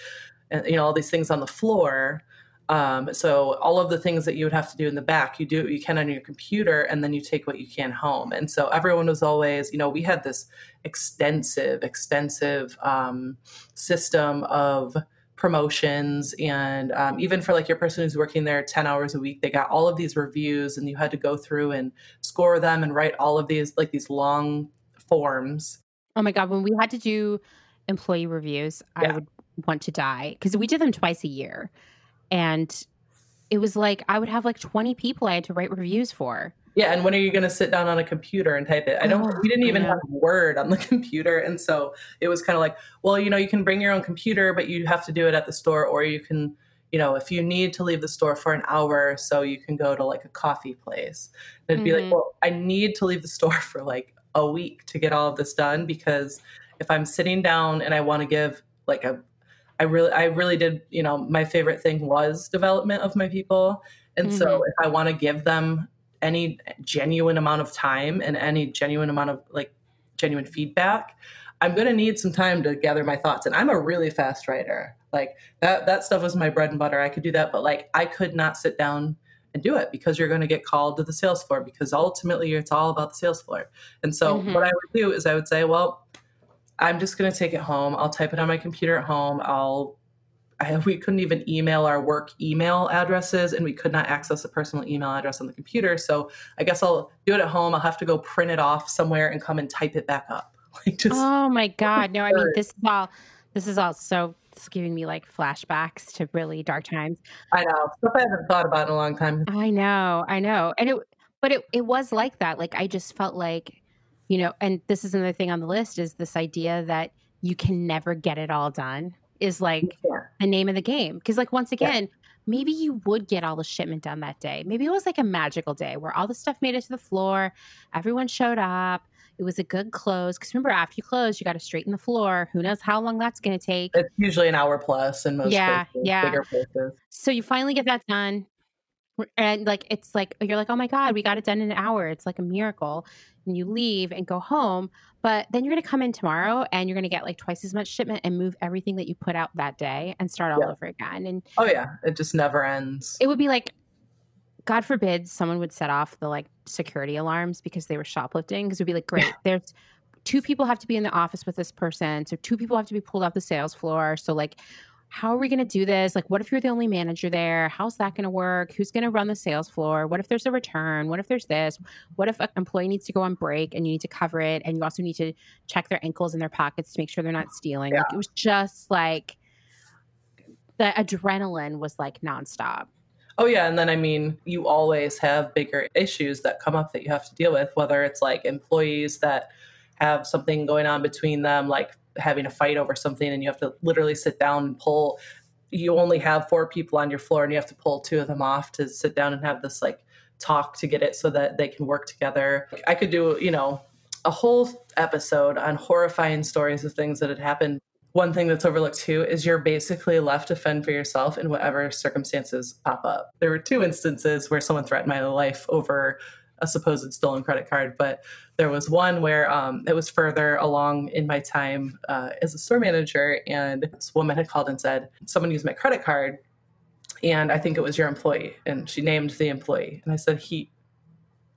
and you know all these things on the floor. Um, so all of the things that you would have to do in the back you do what you can on your computer and then you take what you can home. And so everyone was always you know we had this extensive extensive um, system of promotions and um, even for like your person who's working there 10 hours a week they got all of these reviews and you had to go through and score them and write all of these like these long forms. Oh my god when we had to do employee reviews yeah. i would want to die because we did them twice a year. And it was like i would have like 20 people i had to write reviews for yeah, and when are you going to sit down on a computer and type it? I don't. We didn't even have Word on the computer, and so it was kind of like, well, you know, you can bring your own computer, but you have to do it at the store, or you can, you know, if you need to leave the store for an hour, so you can go to like a coffee place. And it'd mm-hmm. be like, mm-hmm. well, I need to leave the store for like a week to get all of this done because if I'm sitting down and I want to give like a, I really, I really did, you know, my favorite thing was development of my people. And mm-hmm. so if I want to give them any genuine amount of time and any genuine amount of like genuine feedback, I'm going to need some time to gather my thoughts. And I'm a really fast writer. Like that, that stuff was my bread and butter. I could do that, but like I could not sit down and do it because you're going to get called to the sales floor because ultimately it's all about the sales floor. And so mm-hmm. what I would do is I would say, well, I'm just going to take it home. I'll type it on my computer at home. I'll I, we couldn't even email our work email addresses and we could not access a personal email address on the computer. So I guess I'll do it at home. I'll have to go print it off somewhere and come and type it back up. Like just Oh my God. No, I mean this is all this is all so it's giving me like flashbacks to really dark times. I know. Stuff I haven't thought about in a long time. I know, I know. And it but it, it was like that. Like I just felt like, you know, and this is another thing on the list is this idea that you can never get it all done is like the name of the game. Because, like, once again, yeah. maybe you would get all the shipment done that day. Maybe it was like a magical day where all the stuff made it to the floor, everyone showed up. It was a good close. Because remember, after you close, you got to straighten the floor. Who knows how long that's going to take? It's usually an hour plus in most yeah, places, yeah. bigger places. So you finally get that done. And like, it's like, you're like, oh my God, we got it done in an hour. It's like a miracle. And you leave and go home. But then you're going to come in tomorrow and you're going to get like twice as much shipment and move everything that you put out that day and start all yeah. over again. And oh yeah, it just never ends. It would be like, God forbid, someone would set off the like security alarms because they were shoplifting. Because it would be like, great, there's two people have to be in the office with this person, so two people have to be pulled off the sales floor. So like how are we going to do this? Like, what if you're the only manager there? How's that going to work? Who's going to run the sales floor? What if there's a return? What if there's this? What if an employee needs to go on break and you need to cover it? And you also need to check their ankles and their pockets to make sure they're not stealing. Yeah. Like, it was just like the adrenaline was like nonstop. Oh, yeah. And then, I mean, you always have bigger issues that come up that you have to deal with, whether it's like employees that have something going on between them, like having a fight over something and you have to literally sit down and pull you only have four people on your floor and you have to pull two of them off to sit down and have this like talk to get it so that they can work together. I could do, you know, a whole episode on horrifying stories of things that had happened. One thing that's overlooked too is you're basically left to fend for yourself in whatever circumstances pop up. There were two instances where someone threatened my life over a supposed stolen credit card, but there was one where um, it was further along in my time uh, as a store manager, and this woman had called and said, Someone used my credit card, and I think it was your employee. And she named the employee. And I said, He,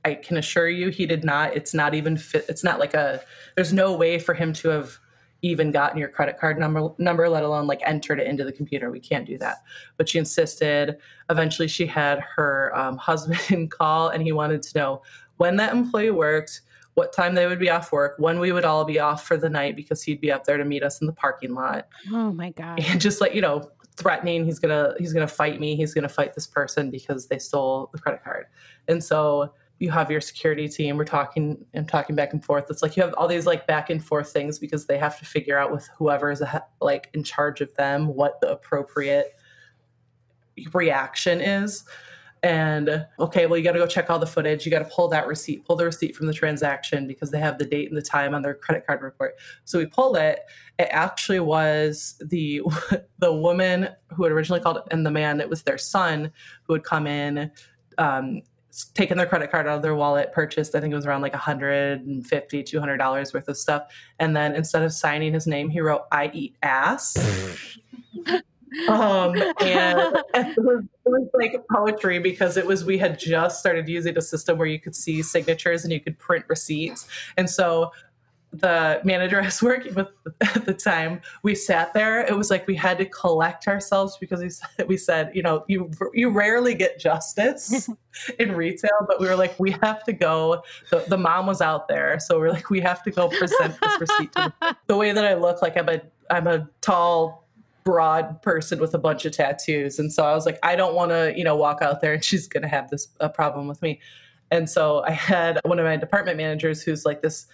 I can assure you he did not. It's not even fit. It's not like a, there's no way for him to have even gotten your credit card number number let alone like entered it into the computer we can't do that but she insisted eventually she had her um, husband call and he wanted to know when that employee worked what time they would be off work when we would all be off for the night because he'd be up there to meet us in the parking lot. Oh my god. And just like you know threatening he's gonna he's gonna fight me he's gonna fight this person because they stole the credit card. And so you have your security team we're talking and talking back and forth. It's like you have all these like back and forth things because they have to figure out with whoever is like in charge of them what the appropriate reaction is and okay well you got to go check all the footage you got to pull that receipt pull the receipt from the transaction because they have the date and the time on their credit card report so we pulled it it actually was the the woman who had originally called and the man it was their son who had come in um, taken their credit card out of their wallet, purchased, I think it was around like 150, 200 dollars worth of stuff. And then instead of signing his name, he wrote, I eat ass. um, and it was, it was like poetry because it was, we had just started using a system where you could see signatures and you could print receipts. And so the manager I was working with at the time, we sat there. It was like we had to collect ourselves because we said, we said, you know, you you rarely get justice in retail, but we were like, we have to go. The, the mom was out there, so we're like, we have to go present this receipt. To the, the way that I look, like I'm a I'm a tall broad person with a bunch of tattoos and so i was like i don't want to you know walk out there and she's going to have this a problem with me and so i had one of my department managers who's like this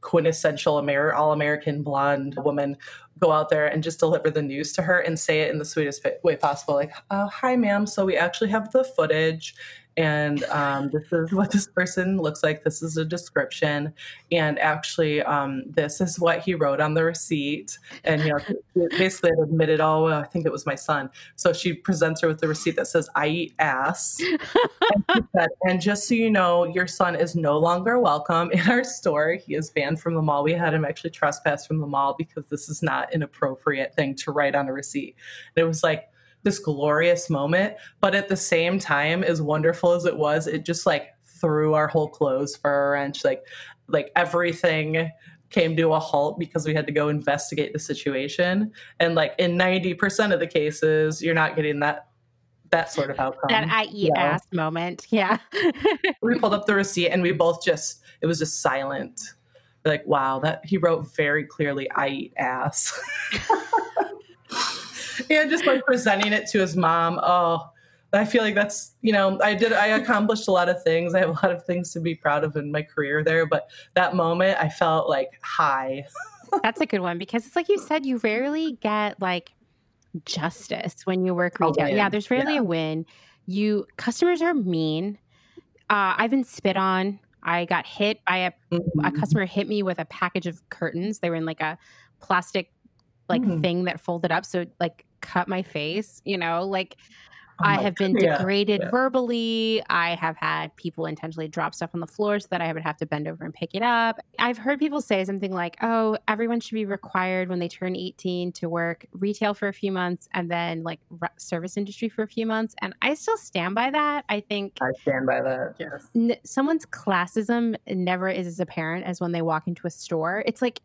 quintessential Amer- all American blonde woman go out there and just deliver the news to her and say it in the sweetest way possible. Like, oh, hi, ma'am. So we actually have the footage and um, this is what this person looks like. This is a description, and actually, um, this is what he wrote on the receipt. And you know, basically, it admitted, oh, I think it was my son. So she presents her with the receipt that says, "I eat ass." and, said, and just so you know, your son is no longer welcome in our store. He is banned from the mall. We had him actually trespass from the mall because this is not an appropriate thing to write on a receipt. And it was like this glorious moment. But at the same time, as wonderful as it was, it just like threw our whole clothes for a wrench. Like, like everything came to a halt because we had to go investigate the situation. And like in 90% of the cases, you're not getting that that sort of outcome. That I eat ass moment. Yeah. we pulled up the receipt and we both just it was just silent. Like, wow, that he wrote very clearly, I eat ass. and just like presenting it to his mom. Oh, I feel like that's, you know, I did, I accomplished a lot of things. I have a lot of things to be proud of in my career there. But that moment, I felt like high. that's a good one because it's like you said, you rarely get like justice when you work retail. Yeah, there's rarely yeah. a win. You customers are mean. Uh, I've been spit on. I got hit by a, mm-hmm. a customer hit me with a package of curtains. They were in like a plastic like mm-hmm. thing that folded up. So like cut my face, you know, like oh I have been degraded yeah. verbally. I have had people intentionally drop stuff on the floor so that I would have to bend over and pick it up. I've heard people say something like, oh, everyone should be required when they turn 18 to work retail for a few months and then like re- service industry for a few months. And I still stand by that. I think I stand by that. Yes. N- someone's classism never is as apparent as when they walk into a store. It's like,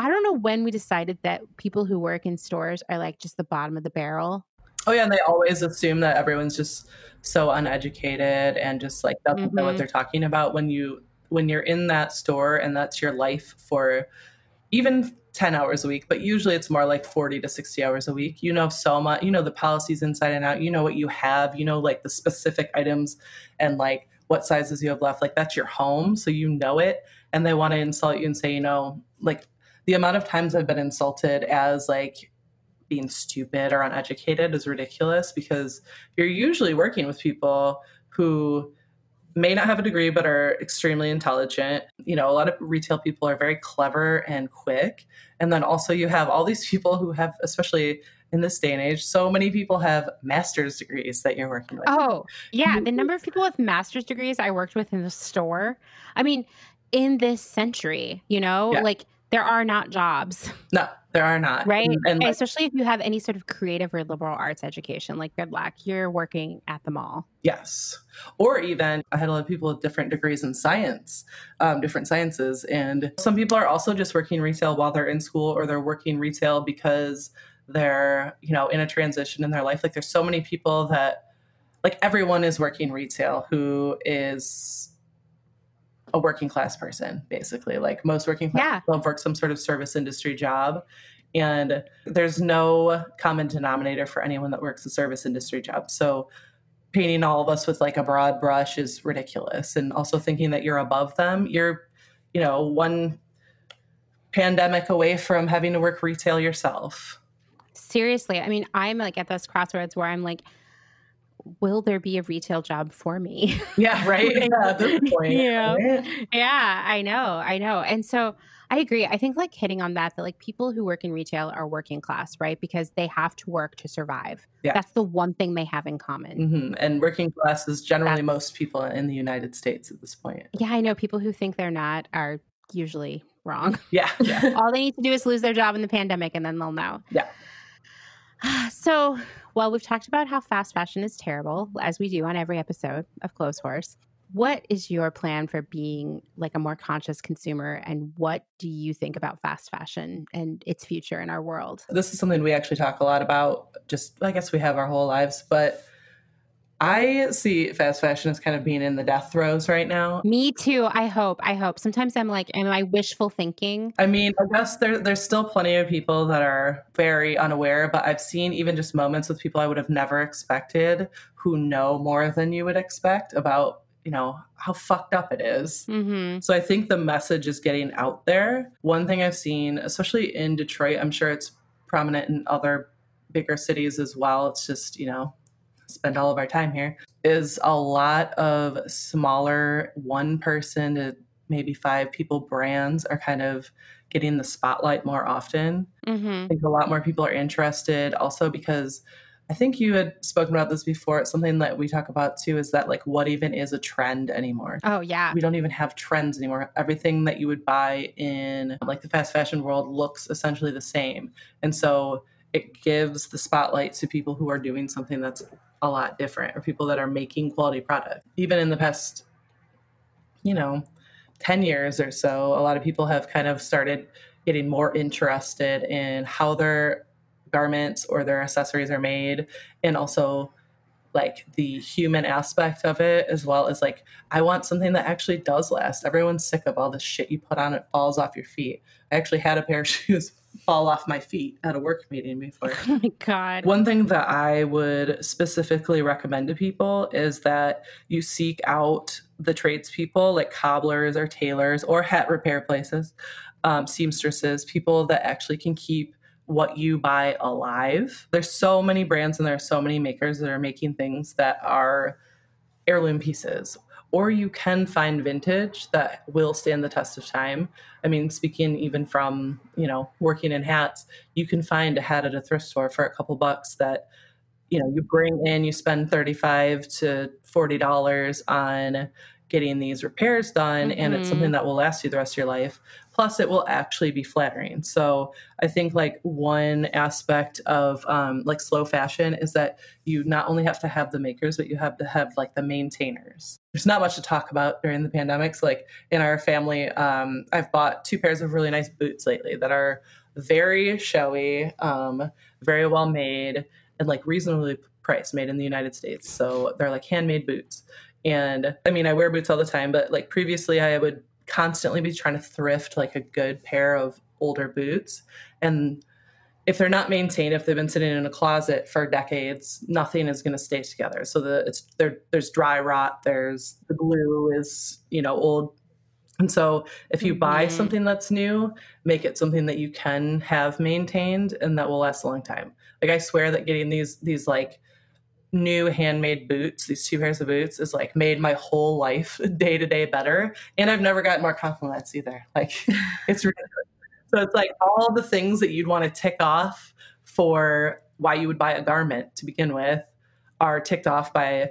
I don't know when we decided that people who work in stores are like just the bottom of the barrel. Oh yeah, and they always assume that everyone's just so uneducated and just like doesn't mm-hmm. know what mm-hmm. they're talking about when you when you're in that store and that's your life for even 10 hours a week, but usually it's more like 40 to 60 hours a week. You know so much, you know the policies inside and out, you know what you have, you know like the specific items and like what sizes you have left. Like that's your home, so you know it. And they want to insult you and say, you know, like the amount of times I've been insulted as like being stupid or uneducated is ridiculous because you're usually working with people who may not have a degree but are extremely intelligent. You know, a lot of retail people are very clever and quick. And then also you have all these people who have, especially in this day and age, so many people have master's degrees that you're working with. Oh, yeah. The number of people with master's degrees I worked with in the store. I mean, in this century, you know, Yeah. like there are not jobs, No, there are not. right? And, and, like, Especially if you have any sort of creative or liberal arts education, like good luck. You're working at the mall. yes. Or even I had a lot of people with different degrees in science, um, different sciences. And some people are also just working retail while they're in school or they're working retail because they're, you know, in a transition in their life. Like there's so many people that like everyone is working retail who is a working class person, basically. Like most working class Yeah. people have worked some sort of service industry job. And there's no common denominator for anyone that works a service industry job. So painting all of us with like a broad brush is ridiculous. And also thinking that you're above them, you're, you know, one pandemic away from having to work retail yourself. Seriously. I mean, I'm like at this crossroads where I'm like, will there be a retail job for me? Yeah, right. Yeah, this point. Yeah. right? yeah, I know. I know. And so I agree. I think like hitting on that, that like people who work in retail are working class, right? Because they have to work to survive. Yeah. That's the one thing they have in common. Mhm. And working class is generally That's- most people in the United States at this point. Yeah, I know people who think they're not are usually wrong. Yeah, yeah. All they need to do is lose their job in the pandemic and then they'll know. Yeah. So, well, we've talked about how fast fashion is terrible, as we do on every episode of Clothes Horse. What is your plan for being like a more conscious consumer? And what do you think about fast fashion and its future in our world? this is something we actually talk a lot about. Just, I guess we have our whole lives, but I see fast fashion as kind of being in the death throes right now. Me too. I hope. I hope. Sometimes I'm like, am I wishful thinking? I mean, I guess there, there's still plenty of people that are very unaware, but I've seen even just moments with people I would have never expected who know more than you would expect about, you know, how fucked up it is. Mm-hmm. So I think the message is getting out there. One thing I've seen, especially in Detroit, I'm sure it's prominent in other bigger cities as well. It's just, you know, spend all of our time here, is a lot of smaller one person to maybe five people brands are kind of getting the spotlight more often. Mm-hmm. I think a lot more people are interested also because I think you had spoken about this before. It's something that we talk about too is that like what even is a trend anymore? Oh, yeah. we don't even have trends anymore. Everything that you would buy in like the fast fashion world looks essentially the same. And so it gives the spotlight to people who are doing something that's a lot different or people that are making quality product. Even in the past, you know, 10 years or so, a lot of people have kind of started getting more interested in how their garments or their accessories are made and also like the human aspect of it as well as like I want something that actually does last. Everyone's sick of all the shit you put on it falls off your feet. I actually had a pair of shoes fall off my feet at a work meeting before. Oh my God. One thing that I would specifically recommend to people is that you seek out the tradespeople like cobblers or tailors or hat repair places, um, seamstresses, people that actually can keep what you buy alive. There's so many brands and there are so many makers that are making things that are heirloom pieces. Or you can find vintage that will stand the test of time. I mean, speaking even from, you know, working in hats, you can find a hat at a thrift store for a couple bucks that, you know, you bring in, you spend 35 to $40 on getting these repairs done, and it's Mhm. something that will last you the rest of your life. Plus, it will actually be flattering. So, I think like one aspect of um, like slow fashion is that you not only have to have the makers, but you have to have like the maintainers. There's not much to talk about during the pandemic. So, like in our family, um, I've bought two pairs of really nice boots lately that are very showy, um, very well made, and like reasonably priced, made in the United States. So they're like handmade boots. And I mean, I wear boots all the time, but like previously, I would constantly be trying to thrift like a good pair of older boots. And if they're not maintained, if they've been sitting in a closet for decades, nothing is going to stay together. So the it's there. There's dry rot. There's the glue is you know old. And so if you buy Mhm. something that's new, make it something that you can have maintained and that will last a long time. Like I swear that getting these these like new handmade boots, these two pairs of boots, is like made my whole life day to day better. And I've never gotten more compliments either. Like it's ridiculous. So it's like all the things that you'd want to tick off for why you would buy a garment to begin with are ticked off by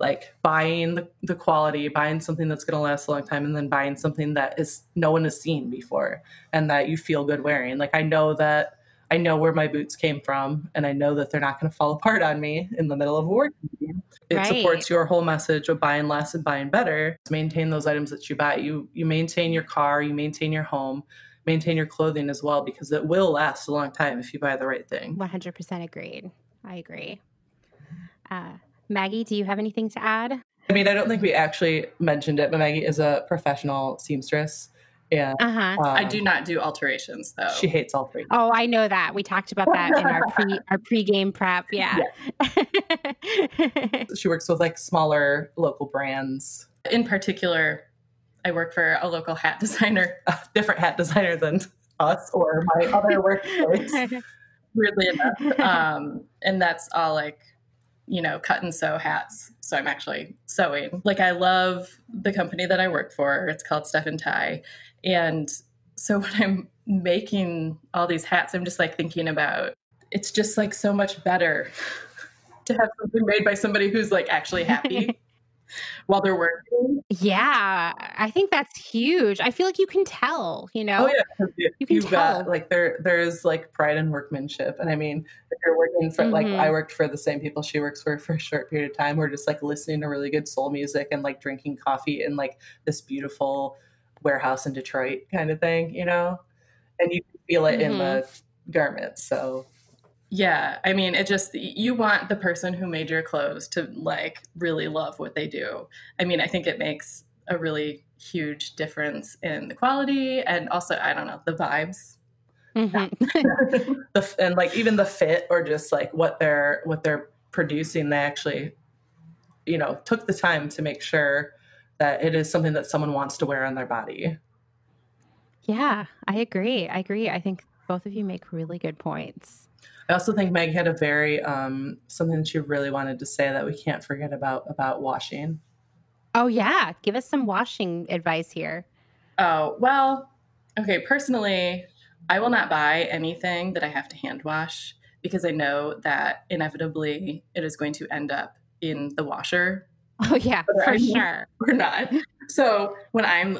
like buying the, the quality, buying something that's going to last a long time, and then buying something that is no one has seen before and that you feel good wearing. Like I know that I know where my boots came from, and I know that they're not going to fall apart on me in the middle of a work meeting. It Right. supports your whole message of buying less and buying better. Maintain those items that you buy. You you maintain your car, you maintain your home, maintain your clothing as well because it will last a long time if you buy the right thing. 100% agreed. I agree. Uh, Maggie, do you have anything to add? I mean, I don't think we actually mentioned it, but Maggie is a professional seamstress, and Uh huh. um, I do not do alterations though. She hates all three. Oh, I know that. We talked about that in our pre our pregame prep. Yeah. She works with like smaller local brands, In particular, I work for a local hat designer. a different hat designer than us or my other workplace. weirdly enough. Um, and that's all like, you know, cut and sew hats. So I'm actually sewing. Like I love the company that I work for. It's called Steph and Tie. And so when I'm making all these hats, I'm just like thinking about it's just like so much better to have something made by somebody who's like actually happy while they're working. yeah, I think that's huge. I feel like you can tell, you know? Oh yeah, you, You can you got tell. like there there's like pride in workmanship, and I mean, if you're working for like Mhm. I worked for the same people she works for for a short period of time, we're just like listening to really good soul music and like drinking coffee in like this beautiful warehouse in Detroit kind of thing, you know, and you feel it in the garments. So Yeah, I mean, it just you want the person who made your clothes to like really love what they do. I mean, I think it makes a really huge difference in the quality and also I don't know the vibes. Mhm. the and like even the fit or just like what they're what they're producing, they actually, you know, took the time to make sure that it is something that someone wants to wear on their body. yeah, I agree. I agree. I think both of you make really good points. I also think Meg had a very um, something she really wanted to say that we can't forget about about washing. Oh, yeah. Give us some washing advice here. Oh, well, okay, personally, I will not buy anything that I have to hand wash because I know that inevitably it is going to end up in the washer Oh, yeah, Whether for I'm- sure. or not. So when I'm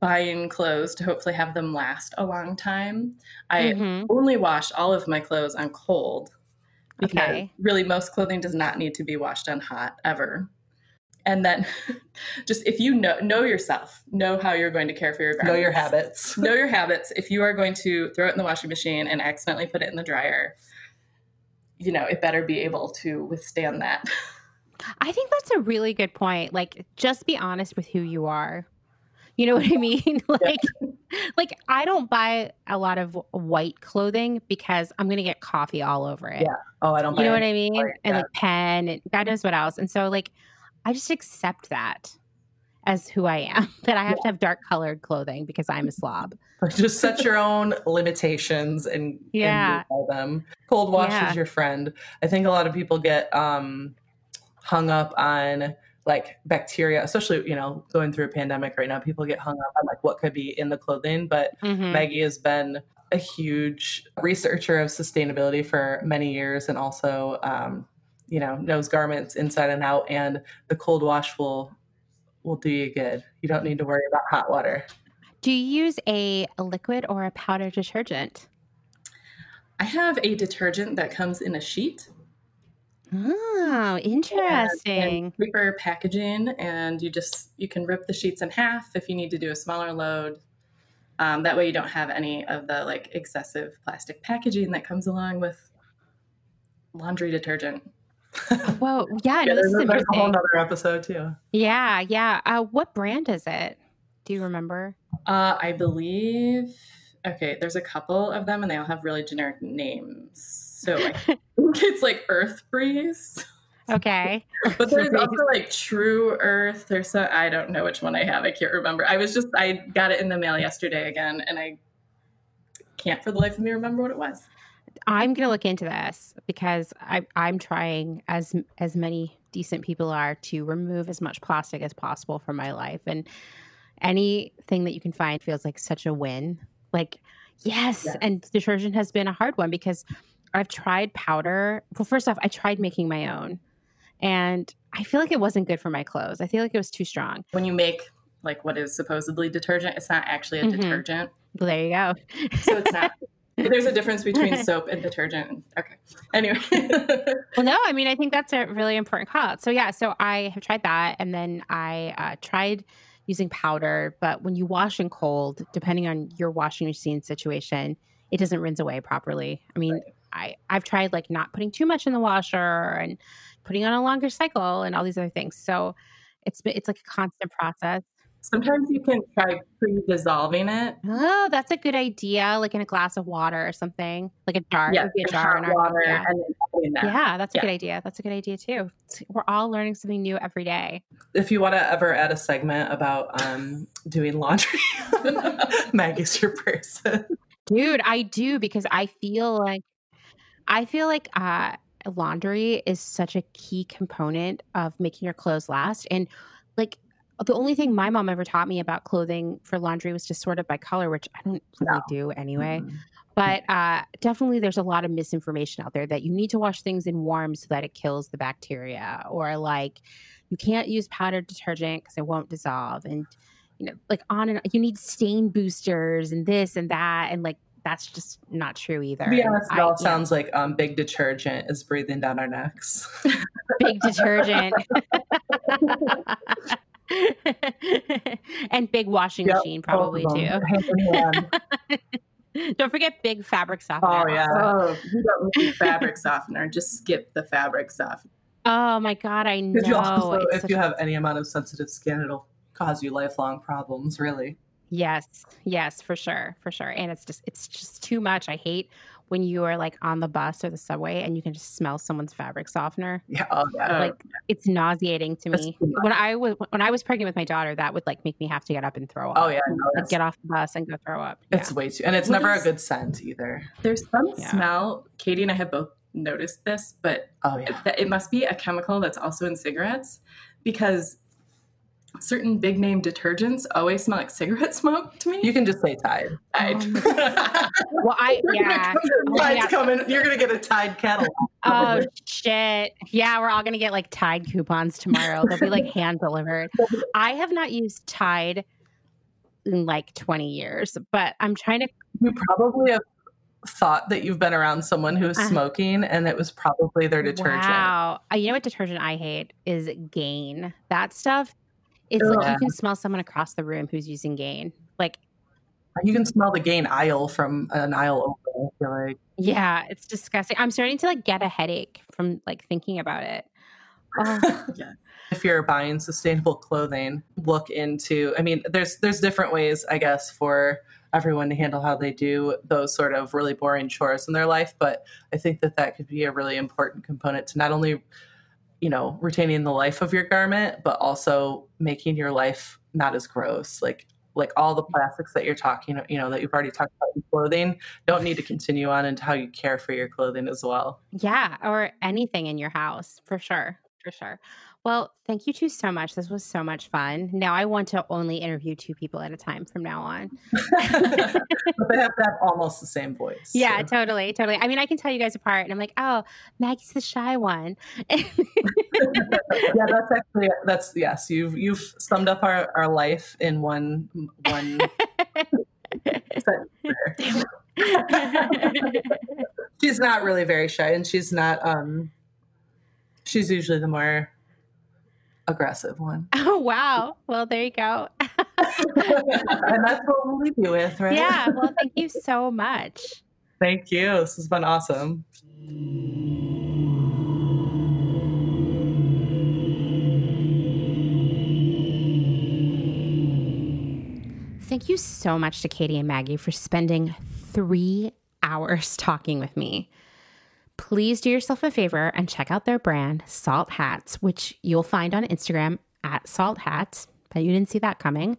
buying clothes to hopefully have them last a long time, I Mhm. only wash all of my clothes on cold because Okay. really most clothing does not need to be washed on hot ever. And then just if you know know yourself, know how you're going to care for your garments. Know your habits. know your habits. If you are going to throw it in the washing machine and accidentally put it in the dryer, you know, it better be able to withstand that. I think that's a really good point. Like, just be honest with who you are. You know what I mean? like, like I don't buy a lot of white clothing because I'm gonna get coffee all over it. Yeah. Oh, I don't. You know what I mean? And yeah. like pen and God knows what else. And so like I just accept that as who I am. That I have to have dark colored clothing because I'm a slob. Just set your own limitations and Yeah. and them. Cold wash Yeah. is your friend. I think a lot of people get um, hung up on like bacteria, especially you know going through a pandemic right now. People get hung up on like what could be in the clothing, but Mhm. Maggie has been a huge researcher of sustainability for many years, and also um, you know knows garments inside and out. And the cold wash will will do you good. You don't need to worry about hot water. Do you use a, a liquid or a powder detergent? I have a detergent that comes in a sheet Oh, and interesting. paper packaging, and you just you can rip the sheets in half if you need to do a smaller load. Um, that way, you don't have any of the like excessive plastic packaging that comes along with laundry detergent. Whoa, yeah, no, Yeah, this is there's a whole other episode too. Yeah, yeah. Uh, what brand is it? Do you remember? Uh, I believe. Okay, there's a couple of them, and they all have really generic names. So think it's like Earth Breeze, Okay. but there's also like True Earth. There's so I don't know which one I have. I can't remember. I was just I got it in the mail yesterday again, and I can't for the life of me remember what it was. I'm gonna look into this because I, I'm trying as as many decent people are to remove as much plastic as possible from my life, and anything that you can find feels like such a win. Like yes, yes. and detergent has been a hard one because I've tried powder. Well, first off, I tried making my own, and I feel like it wasn't good for my clothes. I feel like it was too strong. When you make like what is supposedly detergent, it's not actually a mm-hmm. detergent. Well, there you go. so it's not. There's a difference between soap and detergent. Okay. Anyway. well, no, I mean, I think that's a really important call. So, yeah, so I have tried that. And then I uh, tried using powder. But when you wash in cold, depending on your washing machine situation, it doesn't rinse away properly. I mean, right. I, I've tried like not putting too much in the washer and putting on a longer cycle and all these other things. So it's it's like a constant process. Sometimes you can try pre-dissolving it. Oh, that's a good idea. Like in a glass of water or something, like a jar. Yeah, a jar in our water. Yeah. That. yeah, that's a yeah. good idea. That's a good idea too. We're all learning something new every day. If you want to ever add a segment about um, doing laundry, Maggie's your person. Dude, I do because I feel like I feel like uh, laundry is such a key component of making your clothes last. And like the only thing my mom ever taught me about clothing for laundry was to sort it by color, which I don't really no. do anyway. Mm-hmm. But uh, definitely, there's a lot of misinformation out there that you need to wash things in warm so that it kills the bacteria, or like you can't use powdered detergent because it won't dissolve, and you know, like on and you need stain boosters and this and that, and like that's just not true either. To be honest, it all sounds like um, big detergent is breathing down our necks. big detergent. and big washing yep, machine probably too. don't forget big fabric softener. Oh yeah. Oh, you don't need fabric softener. Just skip the fabric softener. Oh my god, I know. You also, if you a... have any amount of sensitive skin, it'll cause you lifelong problems. Really. Yes, yes, for sure, for sure. And it's just it's just too much. I hate when you are like on the bus or the subway and you can just smell someone's fabric softener. Yeah, oh, yeah. like it's nauseating to me. When I was when I was pregnant with my daughter, that would like make me have to get up and throw oh, up. Oh yeah, no, like, get off the bus and go throw up. It's yeah. way too, and it's what never is, a good scent either. There's some yeah. smell. Katie and I have both noticed this, but oh yeah, it, it must be a chemical that's also in cigarettes because certain big name detergents always smell like cigarette smoke to me. You can just say Tide. Tide. Um, well, I yeah. Oh, Tide's yeah. coming. You're gonna get a Tide kettle. Oh shit! Yeah, we're all gonna get like Tide coupons tomorrow. They'll be like hand delivered. I have not used Tide in like 20 years, but I'm trying to. You probably have thought that you've been around someone who's uh, smoking and it was probably their detergent. Wow. Uh, you know what detergent I hate is Gain. That stuff it's like you can smell someone across the room who's using Gain. Like you can smell the Gain aisle from an aisle over. I feel like. Yeah, it's disgusting. I'm starting to like get a headache from like thinking about it. Oh. yeah. If you're buying sustainable clothing, look into. I mean, there's there's different ways, I guess, for everyone to handle how they do those sort of really boring chores in their life. But I think that that could be a really important component to not only you know, retaining the life of your garment, but also making your life not as gross. Like like all the plastics that you're talking, you know, that you've already talked about in clothing, don't need to continue on into how you care for your clothing as well. Yeah, or anything in your house, for sure. For sure. Well, thank you two so much. This was so much fun. Now I want to only interview two people at a time from now on. but they have to have almost the same voice. Yeah, so. totally, totally. I mean, I can tell you guys apart, and I'm like, oh, Maggie's the shy one. yeah, that's actually that's yes. You've you've summed up our, our life in one one. she's not really very shy, and she's not. um She's usually the more aggressive one. Oh wow! Well, there you go. and that's what we'll leave you with, right? Yeah. Well, thank you so much. Thank you. This has been awesome. Thank you so much to Katie and Maggie for spending three hours talking with me please do yourself a favor and check out their brand, Salt Hats, which you'll find on Instagram at Salt Hats. But you didn't see that coming.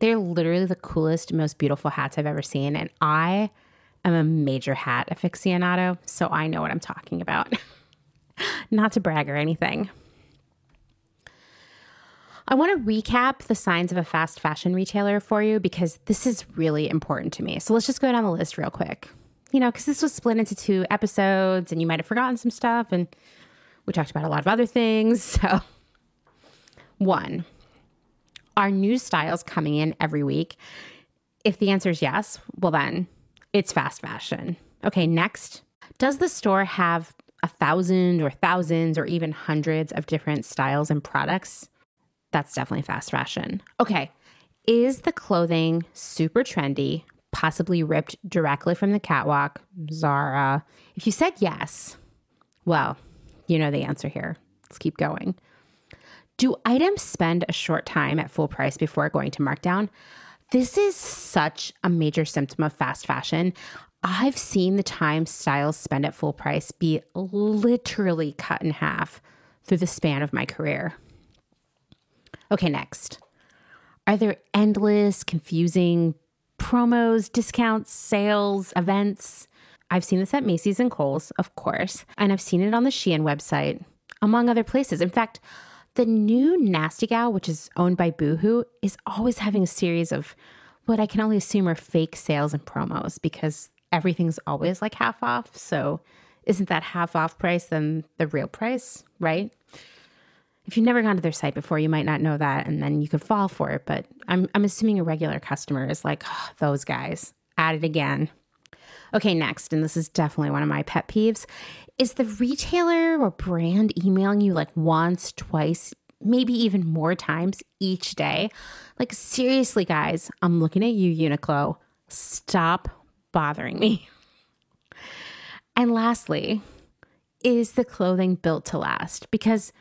They're literally the coolest, most beautiful hats I've ever seen. And I am a major hat aficionado, so I know what I'm talking about. Not to brag or anything. I want to recap the signs of a fast fashion retailer for you because this is really important to me. So let's just go down the list real quick. You know, because this was split into two episodes and you might have forgotten some stuff, and we talked about a lot of other things. So, one, are new styles coming in every week? If the answer is yes, well, then it's fast fashion. Okay, next, does the store have a thousand or thousands or even hundreds of different styles and products? That's definitely fast fashion. Okay, is the clothing super trendy, possibly ripped directly from the catwalk, Zara? If you said yes, well, you know the answer here. Let's keep going. Do items spend a short time at full price before going to markdown? This is such a major symptom of fast fashion. I've seen the time styles spend at full price be literally cut in half through the span of my career. Okay, next. Are there endless, confusing promos, discounts, sales, events? I've seen this at Macy's and Kohl's, of course, and I've seen it on the Shein website, among other places. In fact, the new Nasty Gal, which is owned by Boohoo, is always having a series of what I can only assume are fake sales and promos because everything's always like half off. So isn't that half off price than the real price, right? If you've never gone to their site before, you might not know that, and then you could fall for it. But I'm, I'm assuming a regular customer is like, oh, those guys at it again. Okay, next, and this is definitely one of my pet peeves, is the retailer or brand emailing you like once, twice, maybe even more times each day? Like, seriously, guys, I'm looking at you, Uniqlo. Stop bothering me. And lastly, is the clothing built to last? Because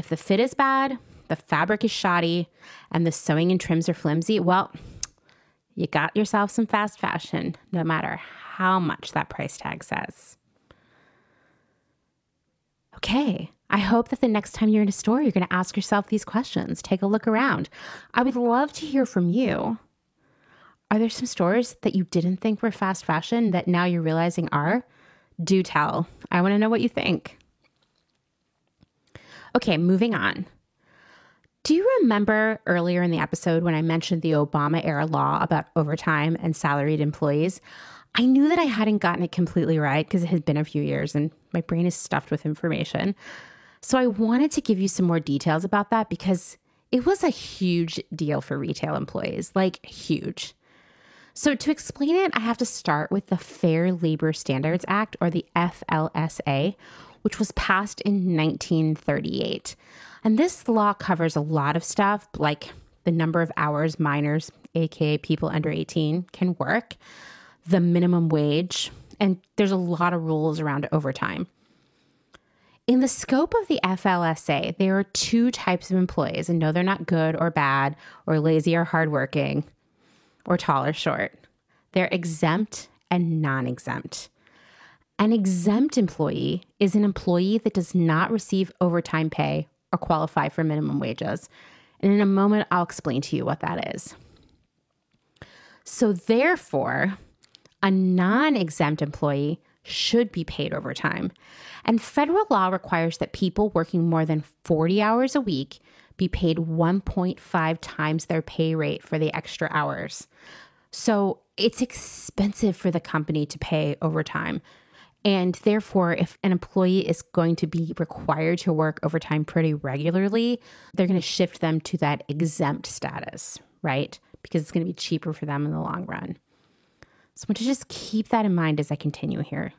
if the fit is bad, the fabric is shoddy, and the sewing and trims are flimsy, well, you got yourself some fast fashion, no matter how much that price tag says. Okay, I hope that the next time you're in a store, you're going to ask yourself these questions. Take a look around. I would love to hear from you. Are there some stores that you didn't think were fast fashion that now you're realizing are? Do tell. I want to know what you think. Okay, moving on. Do you remember earlier in the episode when I mentioned the Obama era law about overtime and salaried employees? I knew that I hadn't gotten it completely right because it had been a few years and my brain is stuffed with information. So I wanted to give you some more details about that because it was a huge deal for retail employees, like huge. So, to explain it, I have to start with the Fair Labor Standards Act, or the FLSA, which was passed in 1938. And this law covers a lot of stuff, like the number of hours minors, aka people under 18, can work, the minimum wage, and there's a lot of rules around overtime. In the scope of the FLSA, there are two types of employees, and no, they're not good or bad, or lazy or hardworking, or tall or short. They're exempt and non exempt. An exempt employee is an employee that does not receive overtime pay or qualify for minimum wages. And in a moment, I'll explain to you what that is. So, therefore, a non exempt employee should be paid overtime. And federal law requires that people working more than 40 hours a week be paid 1.5 times their pay rate for the extra hours. So it's expensive for the company to pay overtime. And therefore, if an employee is going to be required to work overtime pretty regularly, they're going to shift them to that exempt status, right? Because it's going to be cheaper for them in the long run. So I want to just keep that in mind as I continue here.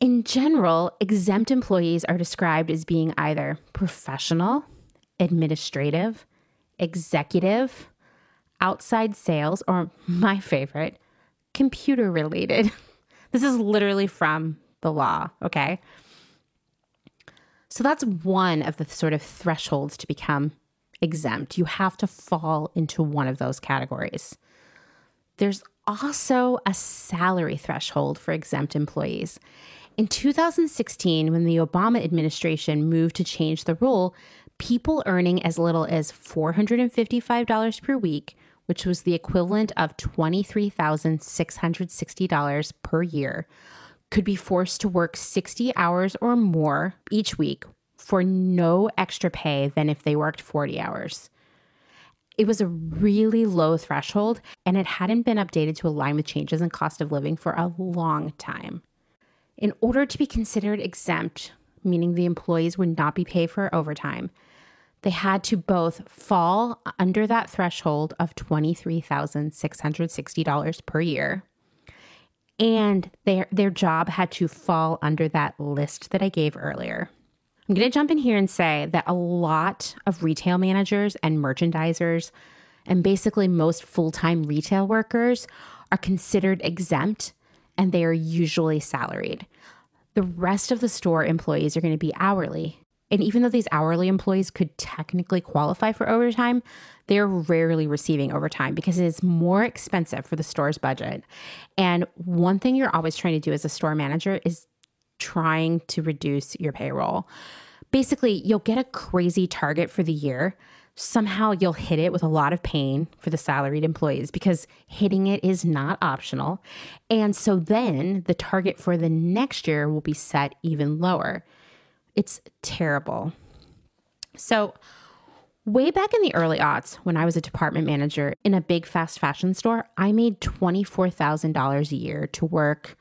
In general, exempt employees are described as being either professional, administrative, executive, outside sales, or my favorite, computer related. This is literally from the law, okay? So that's one of the sort of thresholds to become exempt. You have to fall into one of those categories. There's also a salary threshold for exempt employees. In 2016, when the Obama administration moved to change the rule, people earning as little as $455 per week which was the equivalent of $23,660 per year, could be forced to work 60 hours or more each week for no extra pay than if they worked 40 hours. It was a really low threshold and it hadn't been updated to align with changes in cost of living for a long time. In order to be considered exempt, meaning the employees would not be paid for overtime, they had to both fall under that threshold of $23,660 per year and their their job had to fall under that list that I gave earlier. I'm going to jump in here and say that a lot of retail managers and merchandisers and basically most full-time retail workers are considered exempt and they are usually salaried. The rest of the store employees are going to be hourly. And even though these hourly employees could technically qualify for overtime, they're rarely receiving overtime because it is more expensive for the store's budget. And one thing you're always trying to do as a store manager is trying to reduce your payroll. Basically, you'll get a crazy target for the year. Somehow you'll hit it with a lot of pain for the salaried employees because hitting it is not optional. And so then the target for the next year will be set even lower. It's terrible. So, way back in the early aughts, when I was a department manager in a big fast fashion store, I made $24,000 a year to work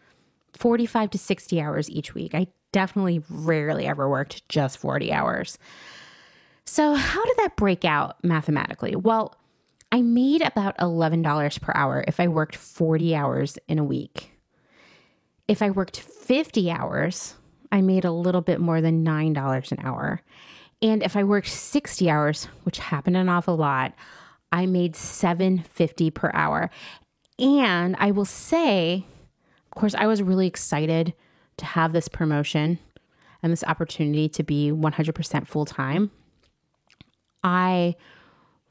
45 to 60 hours each week. I definitely rarely ever worked just 40 hours. So, how did that break out mathematically? Well, I made about $11 per hour if I worked 40 hours in a week. If I worked 50 hours, I made a little bit more than $9 an hour. And if I worked 60 hours, which happened an awful lot, I made 750 per hour. And I will say, of course, I was really excited to have this promotion and this opportunity to be 100% full time. I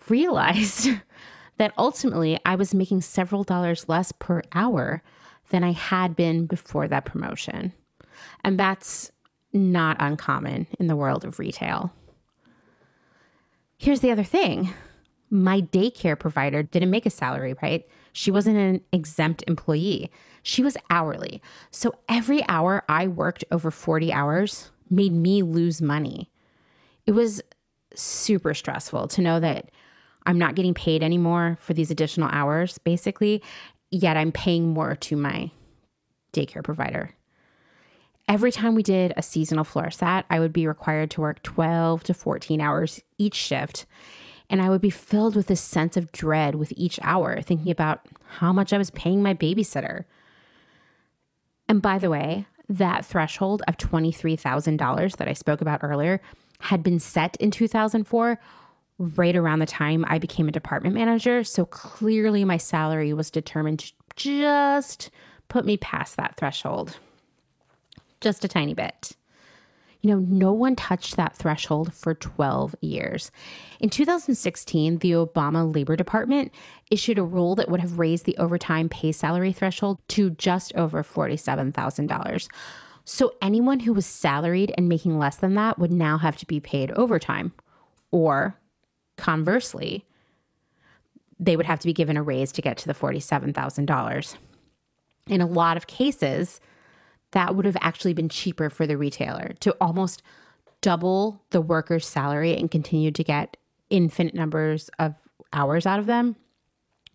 realized that ultimately I was making several dollars less per hour than I had been before that promotion. And that's not uncommon in the world of retail. Here's the other thing my daycare provider didn't make a salary, right? She wasn't an exempt employee. She was hourly. So every hour I worked over 40 hours made me lose money. It was super stressful to know that I'm not getting paid anymore for these additional hours, basically, yet I'm paying more to my daycare provider. Every time we did a seasonal floor set, I would be required to work 12 to 14 hours each shift. And I would be filled with this sense of dread with each hour, thinking about how much I was paying my babysitter. And by the way, that threshold of $23,000 that I spoke about earlier had been set in 2004, right around the time I became a department manager. So clearly, my salary was determined to just put me past that threshold just a tiny bit. You know, no one touched that threshold for 12 years. In 2016, the Obama Labor Department issued a rule that would have raised the overtime pay salary threshold to just over $47,000. So anyone who was salaried and making less than that would now have to be paid overtime. Or conversely, they would have to be given a raise to get to the $47,000. In a lot of cases, that would have actually been cheaper for the retailer to almost double the worker's salary and continue to get infinite numbers of hours out of them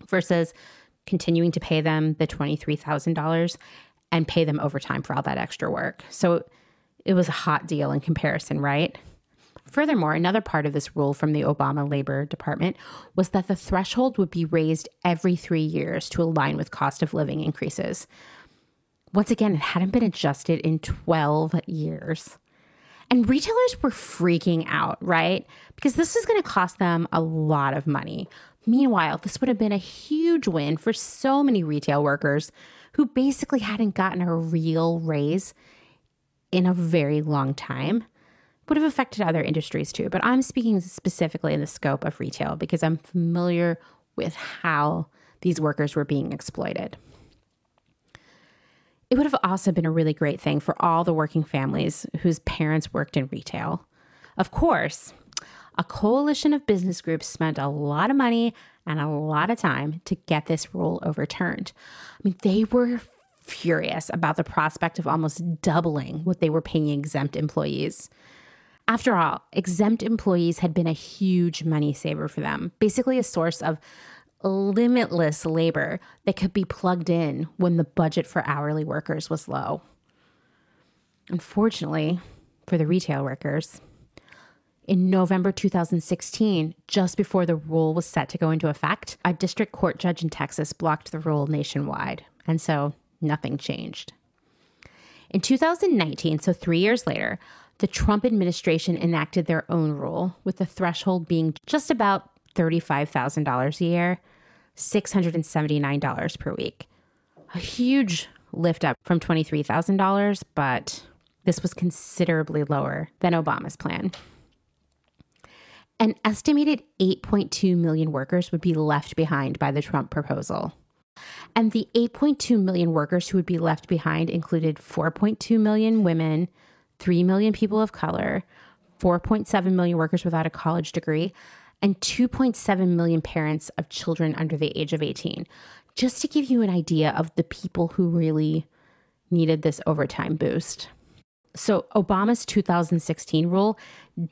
versus continuing to pay them the $23,000 and pay them overtime for all that extra work. So it was a hot deal in comparison, right? Furthermore, another part of this rule from the Obama Labor Department was that the threshold would be raised every three years to align with cost of living increases. Once again, it hadn't been adjusted in 12 years. And retailers were freaking out, right? Because this is going to cost them a lot of money. Meanwhile, this would have been a huge win for so many retail workers who basically hadn't gotten a real raise in a very long time. Would have affected other industries too, but I'm speaking specifically in the scope of retail because I'm familiar with how these workers were being exploited. It would have also been a really great thing for all the working families whose parents worked in retail. Of course, a coalition of business groups spent a lot of money and a lot of time to get this rule overturned. I mean, they were furious about the prospect of almost doubling what they were paying exempt employees. After all, exempt employees had been a huge money saver for them, basically a source of limitless labor that could be plugged in when the budget for hourly workers was low. Unfortunately, for the retail workers, in November 2016, just before the rule was set to go into effect, a district court judge in Texas blocked the rule nationwide. And so nothing changed. In 2019, so three years later, the Trump administration enacted their own rule, with the threshold being just about $35,000 a year, $679 per week. A huge lift up from $23,000, but this was considerably lower than Obama's plan. An estimated 8.2 million workers would be left behind by the Trump proposal. And the 8.2 million workers who would be left behind included 4.2 million women, 3 million people of color, 4.7 million workers without a college degree, and 2.7 million parents of children under the age of 18. Just to give you an idea of the people who really needed this overtime boost. So, Obama's 2016 rule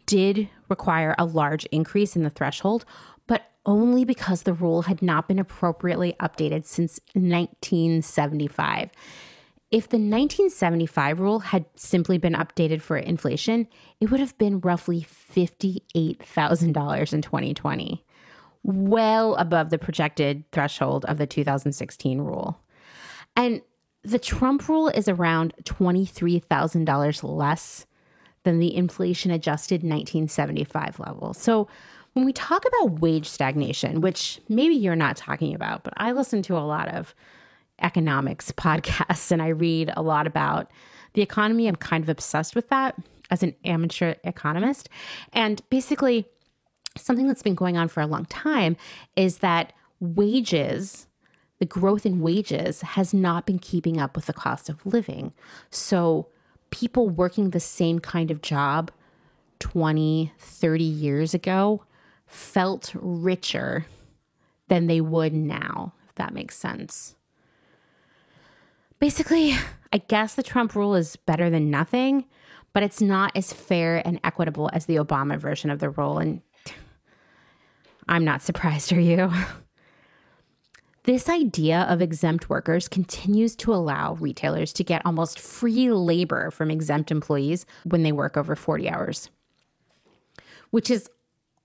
did require a large increase in the threshold, but only because the rule had not been appropriately updated since 1975. If the 1975 rule had simply been updated for inflation, it would have been roughly $58,000 in 2020, well above the projected threshold of the 2016 rule. And the Trump rule is around $23,000 less than the inflation adjusted 1975 level. So when we talk about wage stagnation, which maybe you're not talking about, but I listen to a lot of economics podcasts and I read a lot about the economy. I'm kind of obsessed with that as an amateur economist. And basically, something that's been going on for a long time is that wages, the growth in wages, has not been keeping up with the cost of living. So, people working the same kind of job 20, 30 years ago felt richer than they would now, if that makes sense. Basically, I guess the Trump rule is better than nothing, but it's not as fair and equitable as the Obama version of the rule. And I'm not surprised, are you? This idea of exempt workers continues to allow retailers to get almost free labor from exempt employees when they work over 40 hours, which is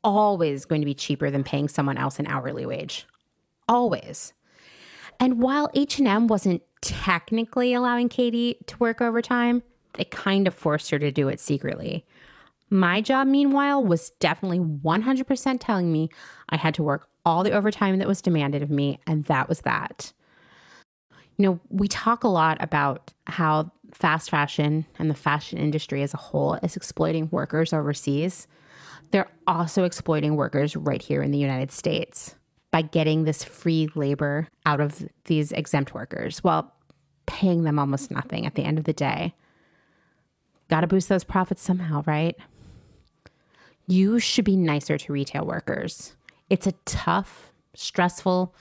always going to be cheaper than paying someone else an hourly wage. Always. And while H&M wasn't technically allowing Katie to work overtime, they kind of forced her to do it secretly. My job, meanwhile, was definitely 100% telling me I had to work all the overtime that was demanded of me, and that was that. You know, we talk a lot about how fast fashion and the fashion industry as a whole is exploiting workers overseas. They're also exploiting workers right here in the United States by getting this free labor out of these exempt workers while paying them almost nothing at the end of the day. Got to boost those profits somehow, right? You should be nicer to retail workers. It's a tough, stressful,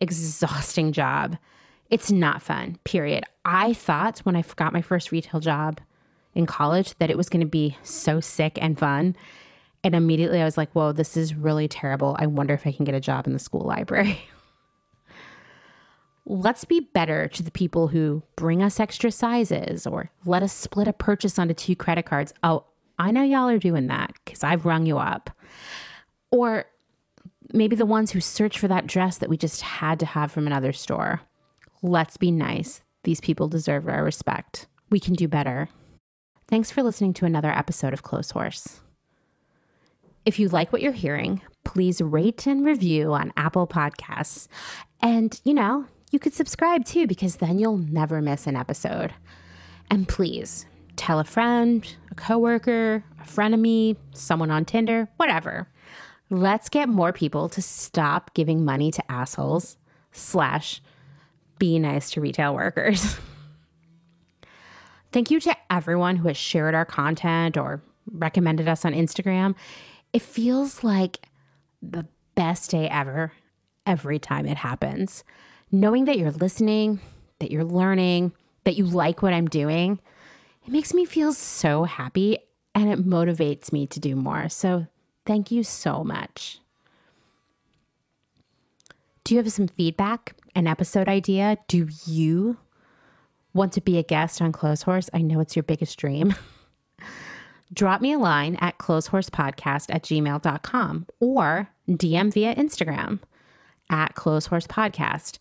exhausting job. It's not fun, period. I thought when I got my first retail job in college that it was going to be so sick and fun. And immediately I was like, whoa, this is really terrible. I wonder if I can get a job in the school library. Let's be better to the people who bring us extra sizes or let us split a purchase onto two credit cards. Oh, I know y'all are doing that because I've rung you up. Or maybe the ones who search for that dress that we just had to have from another store. Let's be nice. These people deserve our respect. We can do better. Thanks for listening to another episode of Clotheshorse. If you like what you're hearing, please rate and review on Apple Podcasts. And, you know, you could subscribe too, because then you'll never miss an episode. And please tell a friend, a coworker, a frenemy, someone on Tinder, whatever. Let's get more people to stop giving money to assholes, slash, be nice to retail workers. Thank you to everyone who has shared our content or recommended us on Instagram. It feels like the best day ever every time it happens. Knowing that you're listening, that you're learning, that you like what I'm doing, it makes me feel so happy and it motivates me to do more. So thank you so much. Do you have some feedback, an episode idea? Do you want to be a guest on Close Clotheshorse? I know it's your biggest dream. Drop me a line at clotheshorsepodcast at gmail.com or DM via Instagram at clotheshorsepodcast.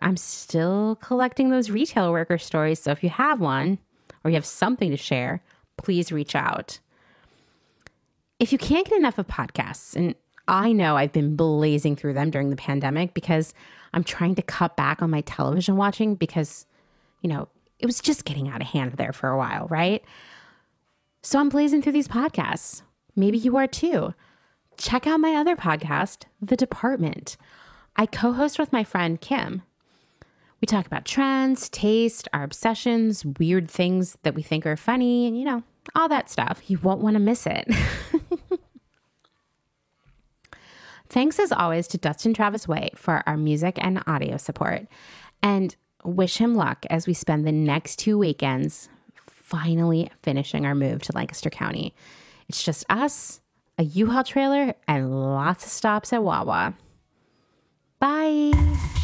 I'm still collecting those retail worker stories. So if you have one or you have something to share, please reach out. If you can't get enough of podcasts, and I know I've been blazing through them during the pandemic because I'm trying to cut back on my television watching because, you know, it was just getting out of hand there for a while, right? So I'm blazing through these podcasts. Maybe you are too. Check out my other podcast, The Department. I co host with my friend Kim. We talk about trends, taste, our obsessions, weird things that we think are funny, and you know, all that stuff. You won't want to miss it. Thanks as always to Dustin Travis White for our music and audio support. And wish him luck as we spend the next two weekends finally finishing our move to Lancaster County. It's just us, a U-Haul trailer, and lots of stops at Wawa. Bye.